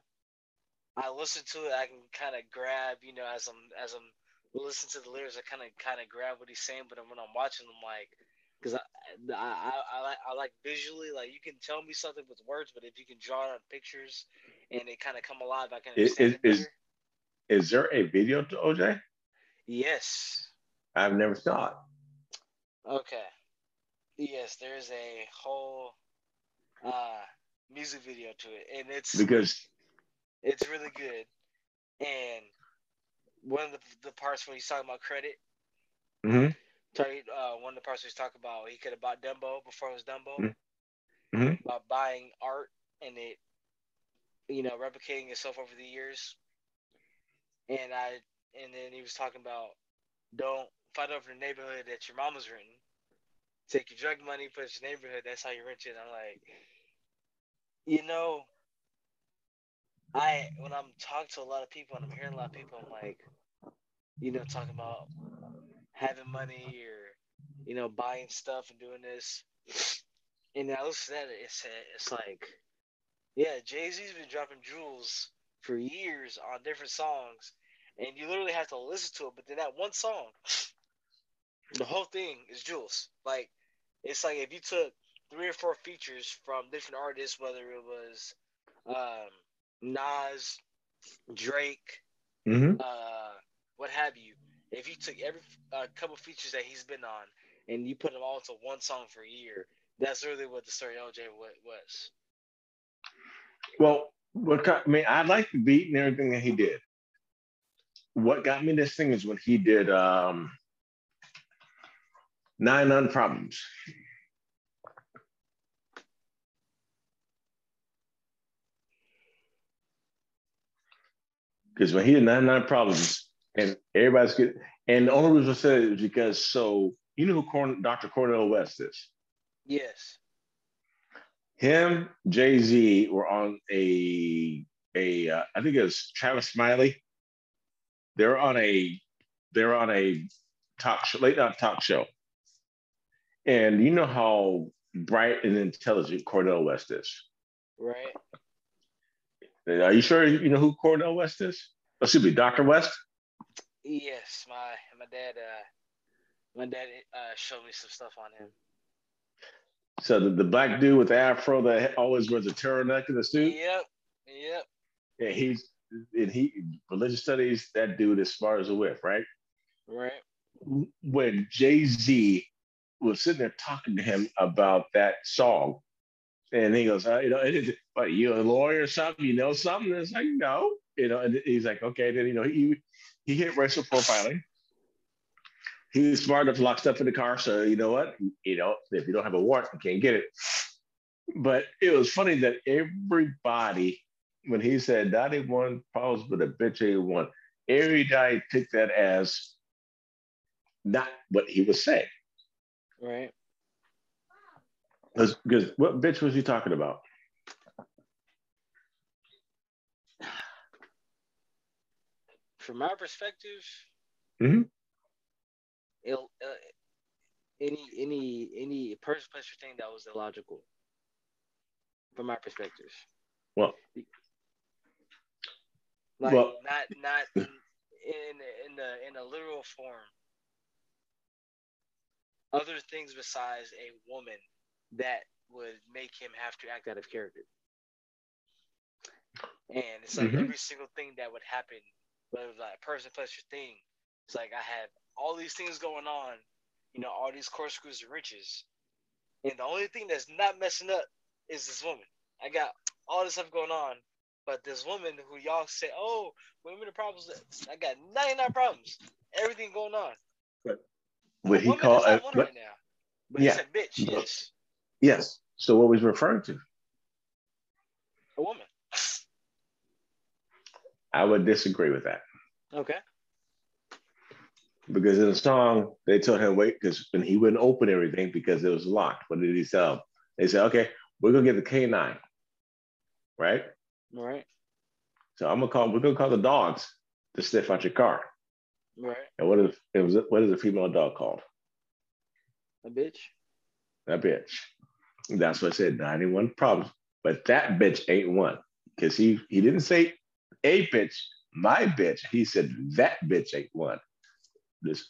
I listen to it, I can kind of grab, you know, as I'm as I'm listening to the lyrics, I kind of kind of grab what he's saying. But when I'm watching, I'm like, because I, I, I, I, like I like visually, like you can tell me something with words, but if you can draw it on pictures and they kind of come alive, I can understand is, is, is there a video to OJ? Yes. I've never saw it. Okay. Yes, there's a whole uh, music video to it, and it's because it's really good. And one of the, the parts where he's talking about credit, mm-hmm. Uh, one of the parts he's talking about he could have bought Dumbo before it was Dumbo, mm-hmm. mm-hmm. about buying art and it, you know, replicating itself over the years. And I, and then he was talking about don't fight over the neighborhood that your mama's renting. Take your drug money, put it in your neighborhood. That's how you rent it. I'm like, you know, I when I'm talking to a lot of people and I'm hearing a lot of people, I'm like, you know, talking about having money or you know buying stuff and doing this. And I listen to that, it's it's like, yeah, Jay Z's been dropping jewels for years on different songs, and you literally have to listen to it. But then that one song, the whole thing is jewels. Like it's like if you took three or four features from different artists, whether it was um, Nas, Drake, mm-hmm. uh, what have you. If you took every uh, couple features that he's been on and you put them all into one song for a year, that's really what the story OJ was. Well, what got, mean, I like the beat and everything that he did. What got me this thing is when he did um, Nine Nine Problems. Because when he had 99 problems and everybody's good, and the only reason I said it is because so you know who Dr. Cornel West is? Yes. Him, Jay Z were on a a uh, I think it was Tavis Smiley. They're on a they're on a talk show, late night talk show. And you know how bright and intelligent Cornel West is. Right. Are you sure you know who Cornel West is? Excuse me, Dr. West? Yes, my my dad uh my dad uh showed me some stuff on him. So the, the black dude with the afro that always wears a turtleneck in the suit? Yep. Yep. Yeah, he's and he religious studies, that dude is smart as a whip, right? Right. When Jay-Z was sitting there talking to him about that song, and he goes, uh, you know, but you a lawyer or something? You know something? And it's like, no. You know, and he's like, okay. Then, you know, he he hit racial profiling. He was smart enough to lock stuff in the car. So, you know what? You know, if you don't have a warrant, you can't get it. But it was funny that everybody, when he said 91 problems but a bitch 81, everybody took that as not what he was saying. Right. Because what bitch was he talking about? From my perspective, mm-hmm. uh, any any any person, place, or thing that was illogical. From my perspective. Well. Like well, not not in, in in the in a literal form. Other things besides a woman that would make him have to act out of character. And it's like mm-hmm. every single thing that would happen, whether it was like person, plus your thing. It's like I have all these things going on, you know, all these corkscrews and riches. And the only thing that's not messing up is this woman. I got all this stuff going on, but this woman who y'all say, oh, women are problems. I got 99 problems. Everything going on. But what he called, uh, but, right now. But yeah, he said, bitch, yes. Yes. So what was referring to? A woman. I would disagree with that. Okay. Because in the song, they told him wait because when he wouldn't open everything because it was locked. What did he tell? They said, okay, we're gonna get the K9, right? Right. So I'm gonna call. We're gonna call the dogs to sniff out your car. Right. And what is it was what is a female dog called? A bitch. A bitch. That's what I said, 91 problems. But that bitch ain't one. Because he he didn't say a bitch, my bitch. He said that bitch ain't one. This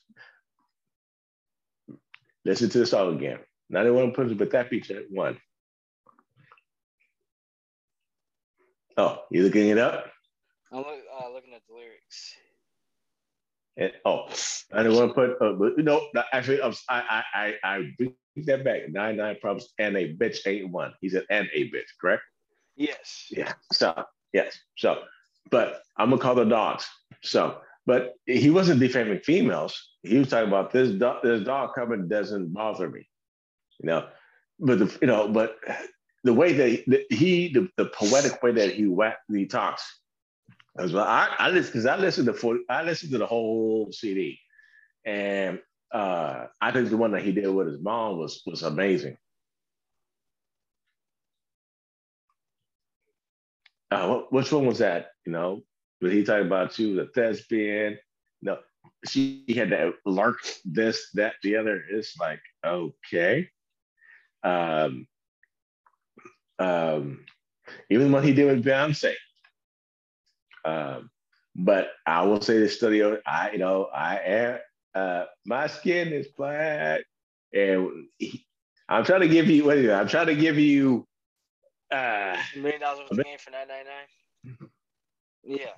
listen to the song again. 91 problems, but that bitch ain't one. Oh, you looking it up? I'm look, uh, looking at the lyrics. And, oh, I didn't want to put, uh, but, no, actually, I, I, I, I bring that back. Nine, nine problems and a bitch ain't one. He said, and a bitch, correct? Yes. Yeah. So, yes. So, but I'm to call the dogs. So, but he wasn't defaming females. He was talking about this dog, this dog coming doesn't bother me. You know, but the, you know, but the way that he, the, the poetic way that he, he talks, as well. I, I listen because I listened to full, I listened to the whole CD, and uh, I think the one that he did with his mom was was amazing. Uh, which one was that? You know, but he talked about she was a thespian. No, she had to lark, this, that, the other. It's like okay. Um, um, even what he did with Beyonce, um, but I will say this studio, I you know, I am uh, my skin is black, and he, I'm trying to give you? I'm trying to give you uh, million dollars worth of game for nine nine nine. Yeah.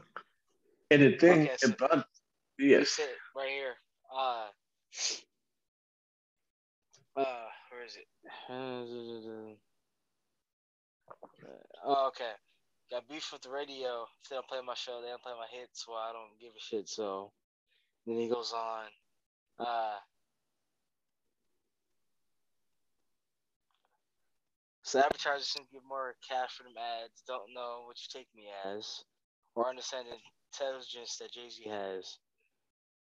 And the thing Okay, so- about yes, right here. Uh, uh, where is it? Oh, okay. Got beef with the radio. If they don't play my show, they don't play my hits. Well, I don't give a shit. So then he goes on. Uh, so advertisers can get more cash for them ads. Don't know what you take me as, or understand the intelligence that Jay Z has.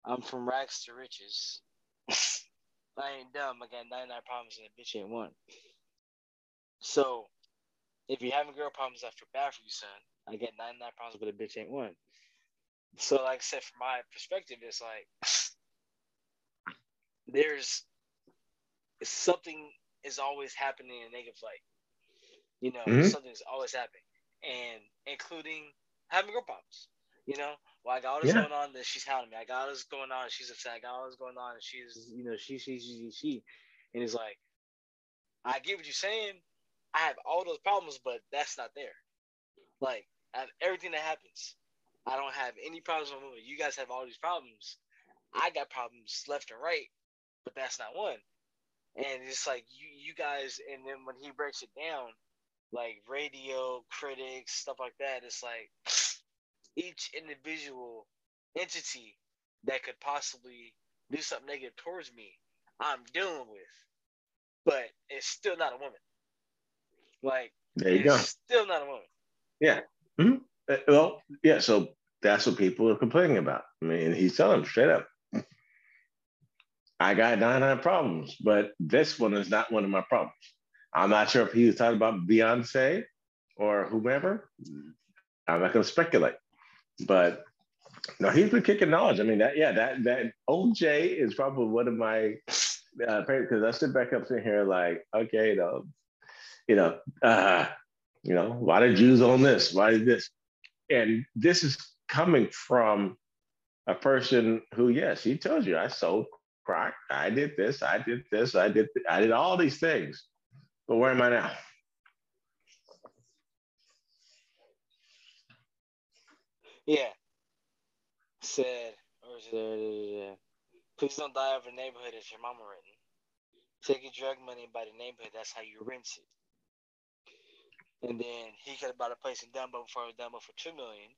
I'm from rags to riches. [laughs] I ain't dumb. I got 99 problems and a bitch ain't one. So, if you're having girl problems that feel bad for you, son, I get 99 problems, but a bitch ain't one. So, like I said, from my perspective, it's like [sighs] there's something is always happening in negative light. You know, Mhm. something's always happening, and including having girl problems. You know, well, I got all this Yeah. going on, that she's hounding me. I got all this going on, and she's upset. I got all this going on, and she's, you know, she, she, she, she, she. And it's like, I get what you're saying. I have all those problems, but that's not there. Like, I have everything that happens. I don't have any problems with. You guys have all these problems. I got problems left and right, but that's not one. And it's like you, you guys, and then when he breaks it down, like radio critics, stuff like that, it's like [sniffs] each individual entity that could possibly do something negative towards me, I'm dealing with. But it's still not a woman. Like there you it's go. still not a woman. Yeah. Mhm. Uh, Well, yeah. So that's what people are complaining about. I mean, he's telling them straight up. I got 99 problems, but this one is not one of my problems. I'm not sure if he was talking about Beyonce or whomever. I'm not going to speculate, but no, he's been kicking knowledge. I mean, that yeah, that that OJ is probably one of my uh, because I sit back up sitting here like, okay, you know, you know, uh, you know, why did Jews own this? Why did this? And this is coming from a person who, yes, he tells you, I sold I did this, I did this, I did, I did all these things. But where am I now? Yeah. Said, uh, please don't die over neighborhood as your mama written. Take your drug money and buy the neighborhood. That's how you rinse it. And then he could have bought a place in Dumbo before Dumbo for two million.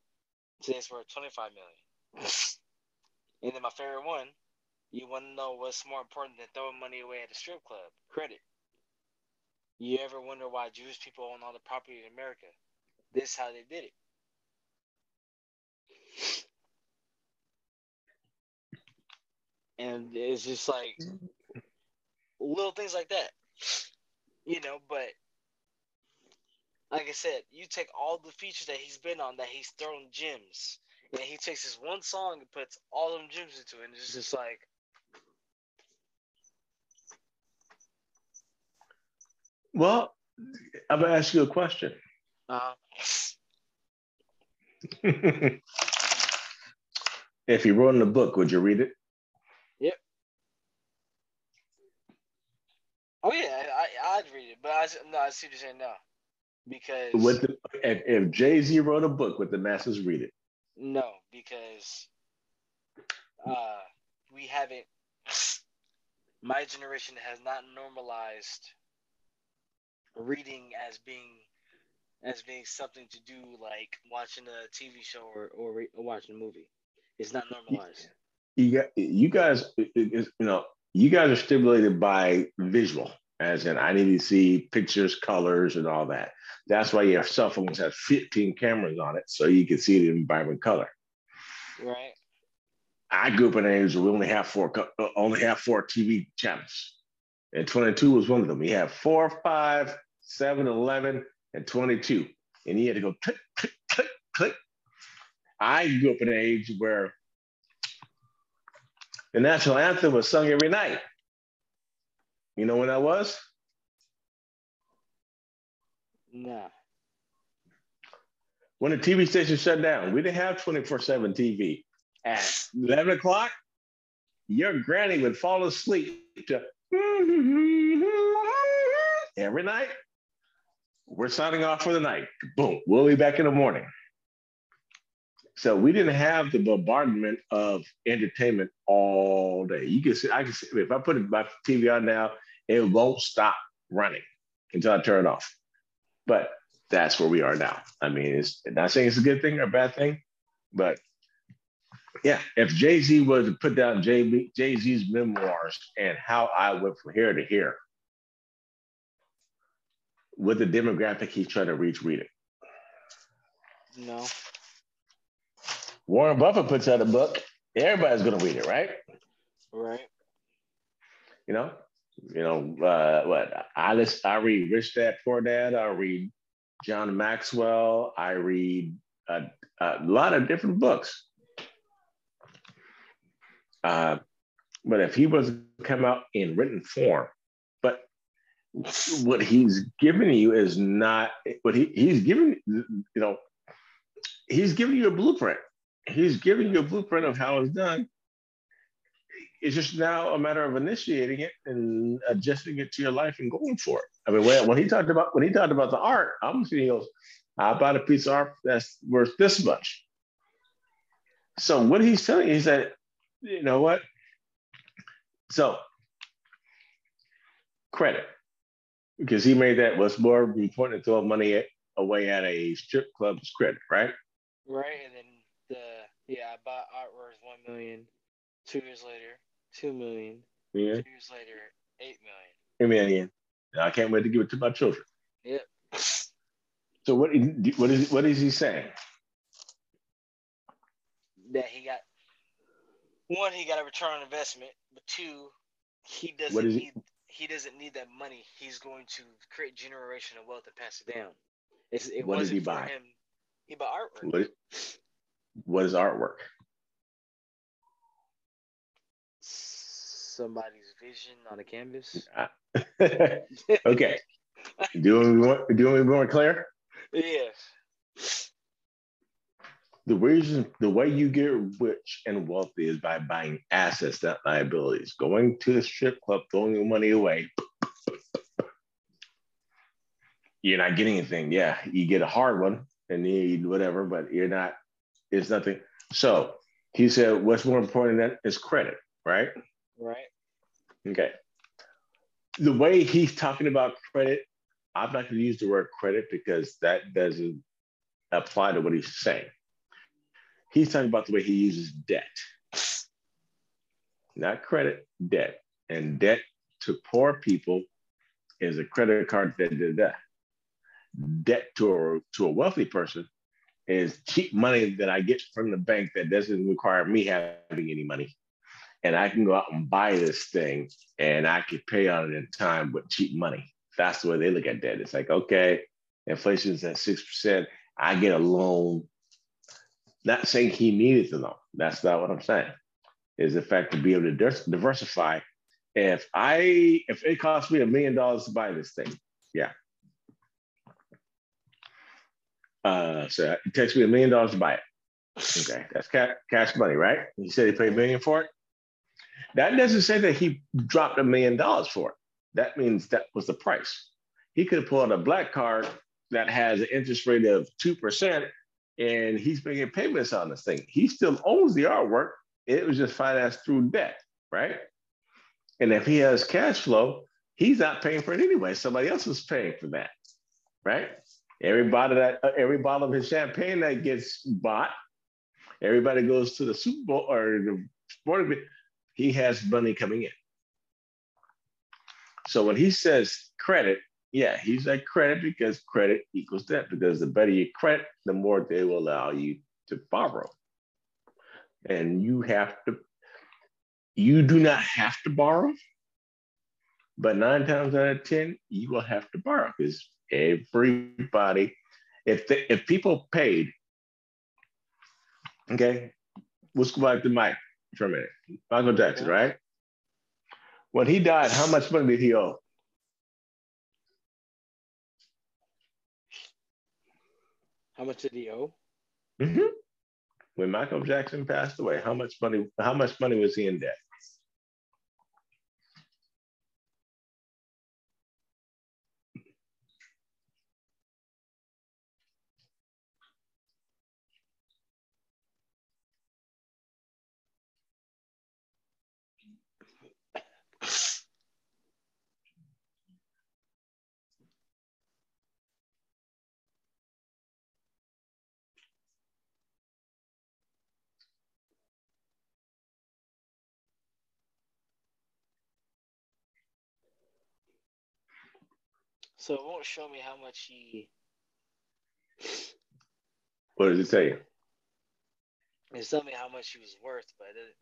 Today's worth twenty five million. [laughs] and then my favorite one, you want to know what's more important than throwing money away at a strip club? Credit. You ever wonder why Jewish people own all the property in America? This is how they did it. And it's just like little things like that. You know, but like I said, you take all the features that he's been on that he's thrown gems. And he takes this one song and puts all them gems into it, and it's just like Well, I'm gonna ask you a question. Uh, [laughs] if you wrote in a book, would you read it? Yep. Oh yeah, I, I'd read it, but I no, I see what you're saying now because Would the, if, if Jay Z wrote a book, would the masses read it? no, because uh, we haven't. My generation has not normalized reading as being as being something to do like watching a TV show or or, re- or watching a movie. It's not normalized. You got you guys, it- it- you know, you guys are stimulated by visual, as in I need to see pictures, colors, and all that. That's why your cell phones have 15 cameras on it, so you can see it in vibrant color. Right? I grew up in an age where we only have four, uh, only have four TV channels, and 22 was one of them. We have four, five, seven, 11, and 22, and he had to go click, click, click, click. I grew up in an age where the national anthem was sung every night. You know when that was? Nah. When the TV station shut down. We didn't have 24 7 TV. At 11 o'clock, your granny would fall asleep to Mm-hmm. every night. We're signing off for the night. Boom, we'll be back in the morning. So we didn't have the bombardment of entertainment all day. You can see, I can see, if I put my TV on now, it won't stop running until I turn it off. But that's where we are now. I mean, it's not saying it's a good thing or a bad thing, but yeah, if Jay Z was to put down Jay Z's memoirs and how I went from here to here, with the demographic he's trying to reach, read it. No. Warren Buffett puts out a book, everybody's going to read it, right? Right? You know, you know uh, what? I list, I read Rich Dad Poor Dad. I read John Maxwell. I read a, a lot of different books. Uh, but if he was to come out in written form, but what he's giving you is not what he, he's giving, you know, he's giving you a blueprint. He's giving you a blueprint of how it's done. It's just now a matter of initiating it and adjusting it to your life and going for it. I mean, when, when he talked about when he talked about the art, I'm he goes, "I bought a piece of art that's worth this much." So what he's telling you is that, you know what? So credit, because he made that what's more important to throw money away at a strip club's credit, right? Right? And then the yeah, I bought art worth one million. Two years later, two million. Yeah, Two years later, eight million. a million. I can't wait to give it to my children. Yep. So what? What is what is he saying? That he got one, he got a return on investment, but two, he doesn't What is it? need he doesn't need that money. He's going to create generational wealth and pass it down. It's, it What did wasn't he buy? him. He bought artwork. What? What is artwork? Somebody's vision on a canvas. [laughs] okay. [laughs] Do you want do you want clear? yes. The reason, the way you get rich and wealthy is by buying assets, not liabilities. Going to the strip club, throwing your money away. You're not getting anything. Yeah, you get a hard one and need whatever, but you're not. It's nothing. So he said, what's more important than that is credit, right? Right. Okay. The way he's talking about credit, I'm not going to use the word credit because that doesn't apply to what he's saying. He's talking about the way he uses debt, not credit, debt. And debt to poor people is a credit card that. Debt to a, to a wealthy person is cheap money that I get from the bank that doesn't require me having any money and I can go out and buy this thing and I can pay on it in time with cheap money. That's the way they look at debt. It's like, okay, inflation's at 6%. I get a loan. Not saying he needed the loan. That's not what I'm saying. Is the fact to be able to diversify. If I if it costs me a million dollars to buy this thing, Yeah. Uh, so it takes me a million dollars to buy it. Okay, that's cash, cash money, right? He said he paid a million for it. That doesn't say that he dropped a million dollars for it. That means that was the price. He could have pulled a black card that has an interest rate of 2% and he's making payments on this thing. He still owns the artwork. It was just financed through debt, right? And if he has cash flow, he's not paying for it anyway. Somebody else is paying for that, right? Every bottle that every bottle of his champagne that gets bought, everybody goes to the Super Bowl or the sporting. event. He has money coming in. So when he says credit, yeah, he's like credit because credit equals debt. Because the better your credit, the more they will allow you to borrow. And you have to, you do not have to borrow, but nine times out of 10, you will have to borrow because everybody, if the, if people paid, okay, let's go back to Mike for a minute. Michael Jackson, right? When he died, how much money did he owe? How much did he owe? Mm-hmm. When Michael Jackson passed away, how much money? How much money was he in debt? So it won't show me how much he. What does it say? It's telling me how much he was worth, but it doesn't.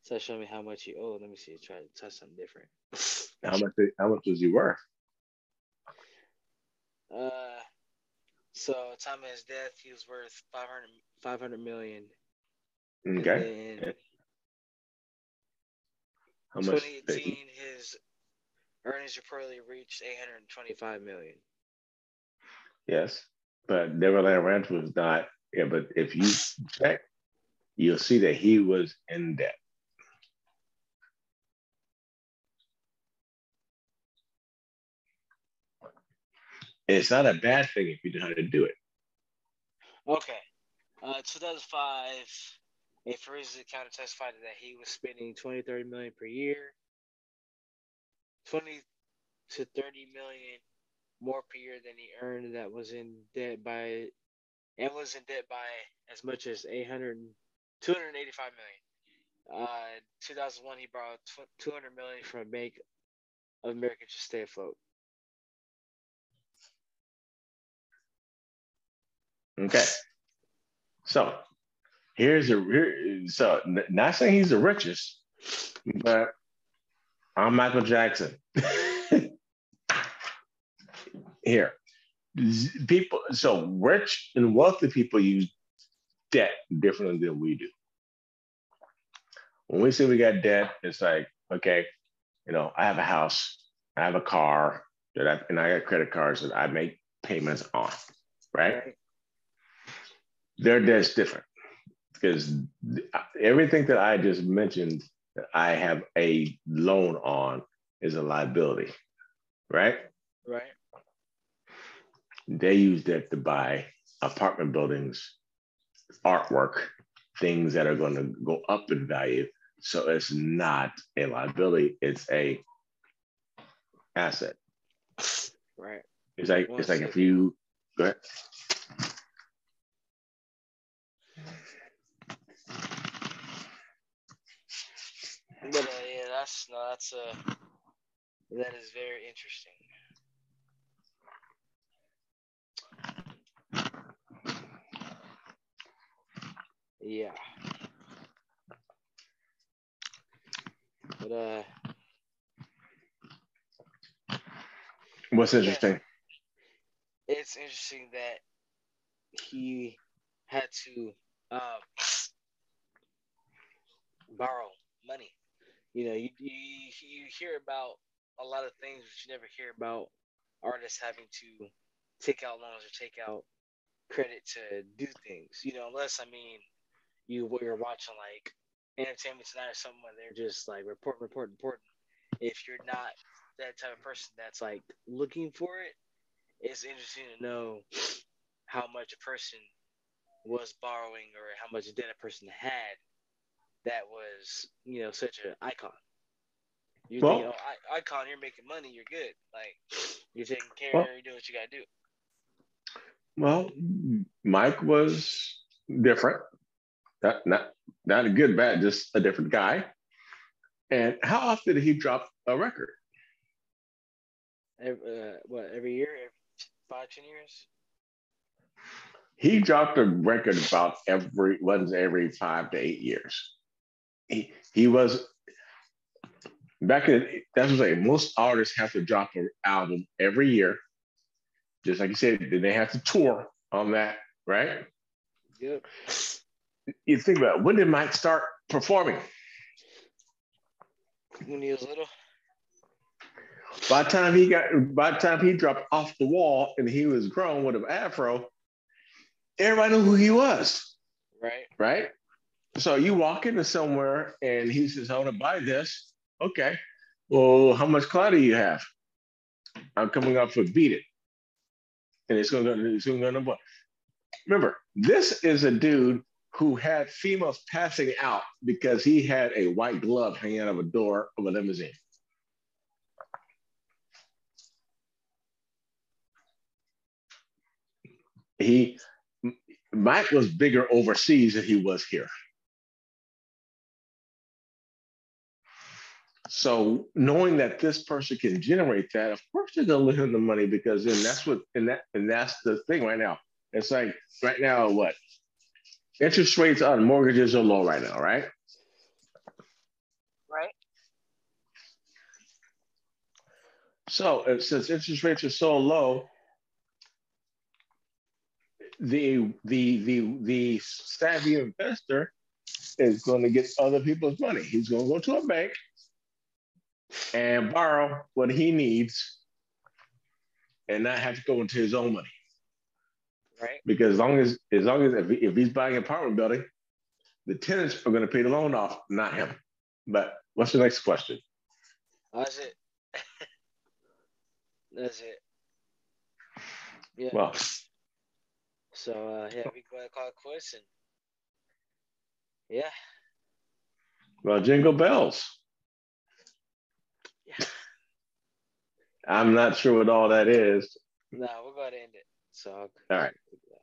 It's not showing me how much he owed. Let me see. Try to touch something different. How much? How much was he worth? Uh, so time of his death, he was worth 500, 500 million. Okay. How much? 2018, his earnings reportedly reached 825 million. Yes, but Neverland Ranch was not. Yeah, but if you check, you'll see that he was in debt. It's not a bad thing if you know how to do it. Okay. Uh, 2005, a forensic accountant testified that he was spending 20, 30 million per year. 20 to 30 million more per year than he earned that was in debt by and was in debt by as much as 800 285 million. Uh, 2001 he borrowed 200 million from a Bank of America to stay afloat. Okay. So here's a so not saying he's the richest, but I'm Michael Jackson. [laughs] Here, people. So rich and wealthy people use debt differently than we do. When we say we got debt, it's like okay, you know, I have a house, I have a car that I and I got credit cards that I make payments on, right? their debt's different because everything that I just mentioned that I have a loan on is a liability, right? Right. They use that to buy apartment buildings, artwork, things that are going to go up in value. So it's not a liability; it's a asset. Right. It's like it's like if you go ahead. But uh, yeah, that's no, that's uh, that is very interesting. Yeah. But uh, What's Yeah. interesting? it's interesting that he had to um, borrow money. You know, you, you you hear about a lot of things, but you never hear about artists having to take out loans or take out credit to do things. You know, unless I mean you you're watching like Entertainment Tonight or something where they're just like report, report, report. If you're not that type of person that's like looking for it, it's interesting to know how much a person was borrowing or how much debt a person had that was, you know, such an icon. You Well- think, oh, I- icon, you're making money, you're good. Like you're taking care, Well- you're doing what you gotta do. Well, Mike was different. Not not not a good bad, just a different guy. And how often did he drop a record? Every, uh, what every year, every five, ten years? He dropped a record about every once every five to eight years. He he was back in that's what I'm saying. Most artists have to drop an album every year. Just like you said, then they have to tour on that, right? Yep. You think about it, when did Mike start performing? When he was little. By the time he got, by the time he dropped off the wall and he was grown with an afro, everybody knew who he was, Right. right? So you walk into somewhere and he says, "I want to buy this." Okay. Well, how much clout do you have? I'm coming up for beat it, and it's going to go. It's going to go number one. Remember, this is a dude who had females passing out because he had a white glove hanging out of a door of a limousine. he Mike was bigger overseas than he was here. So knowing that this person can generate that, of course they're gonna lend him the money because then that's what and that and that's the thing right now. It's like right now what interest rates on mortgages are low right now, right? Right. So uh, since interest rates are so low, the the the the savvy investor is going to get other people's money. He's going to go to a bank and borrow what he needs, and not have to go into his own money. Right. Because as long as as long as if, if he's buying an apartment building, the tenants are going to pay the loan off, not him. But what's the next question? That's it. [laughs] That's it. Yeah. Well, so uh, yeah, we go ahead and call it quits and yeah. well, jingle bells. I'm not sure what all that is. No, we're going to end it. So All right.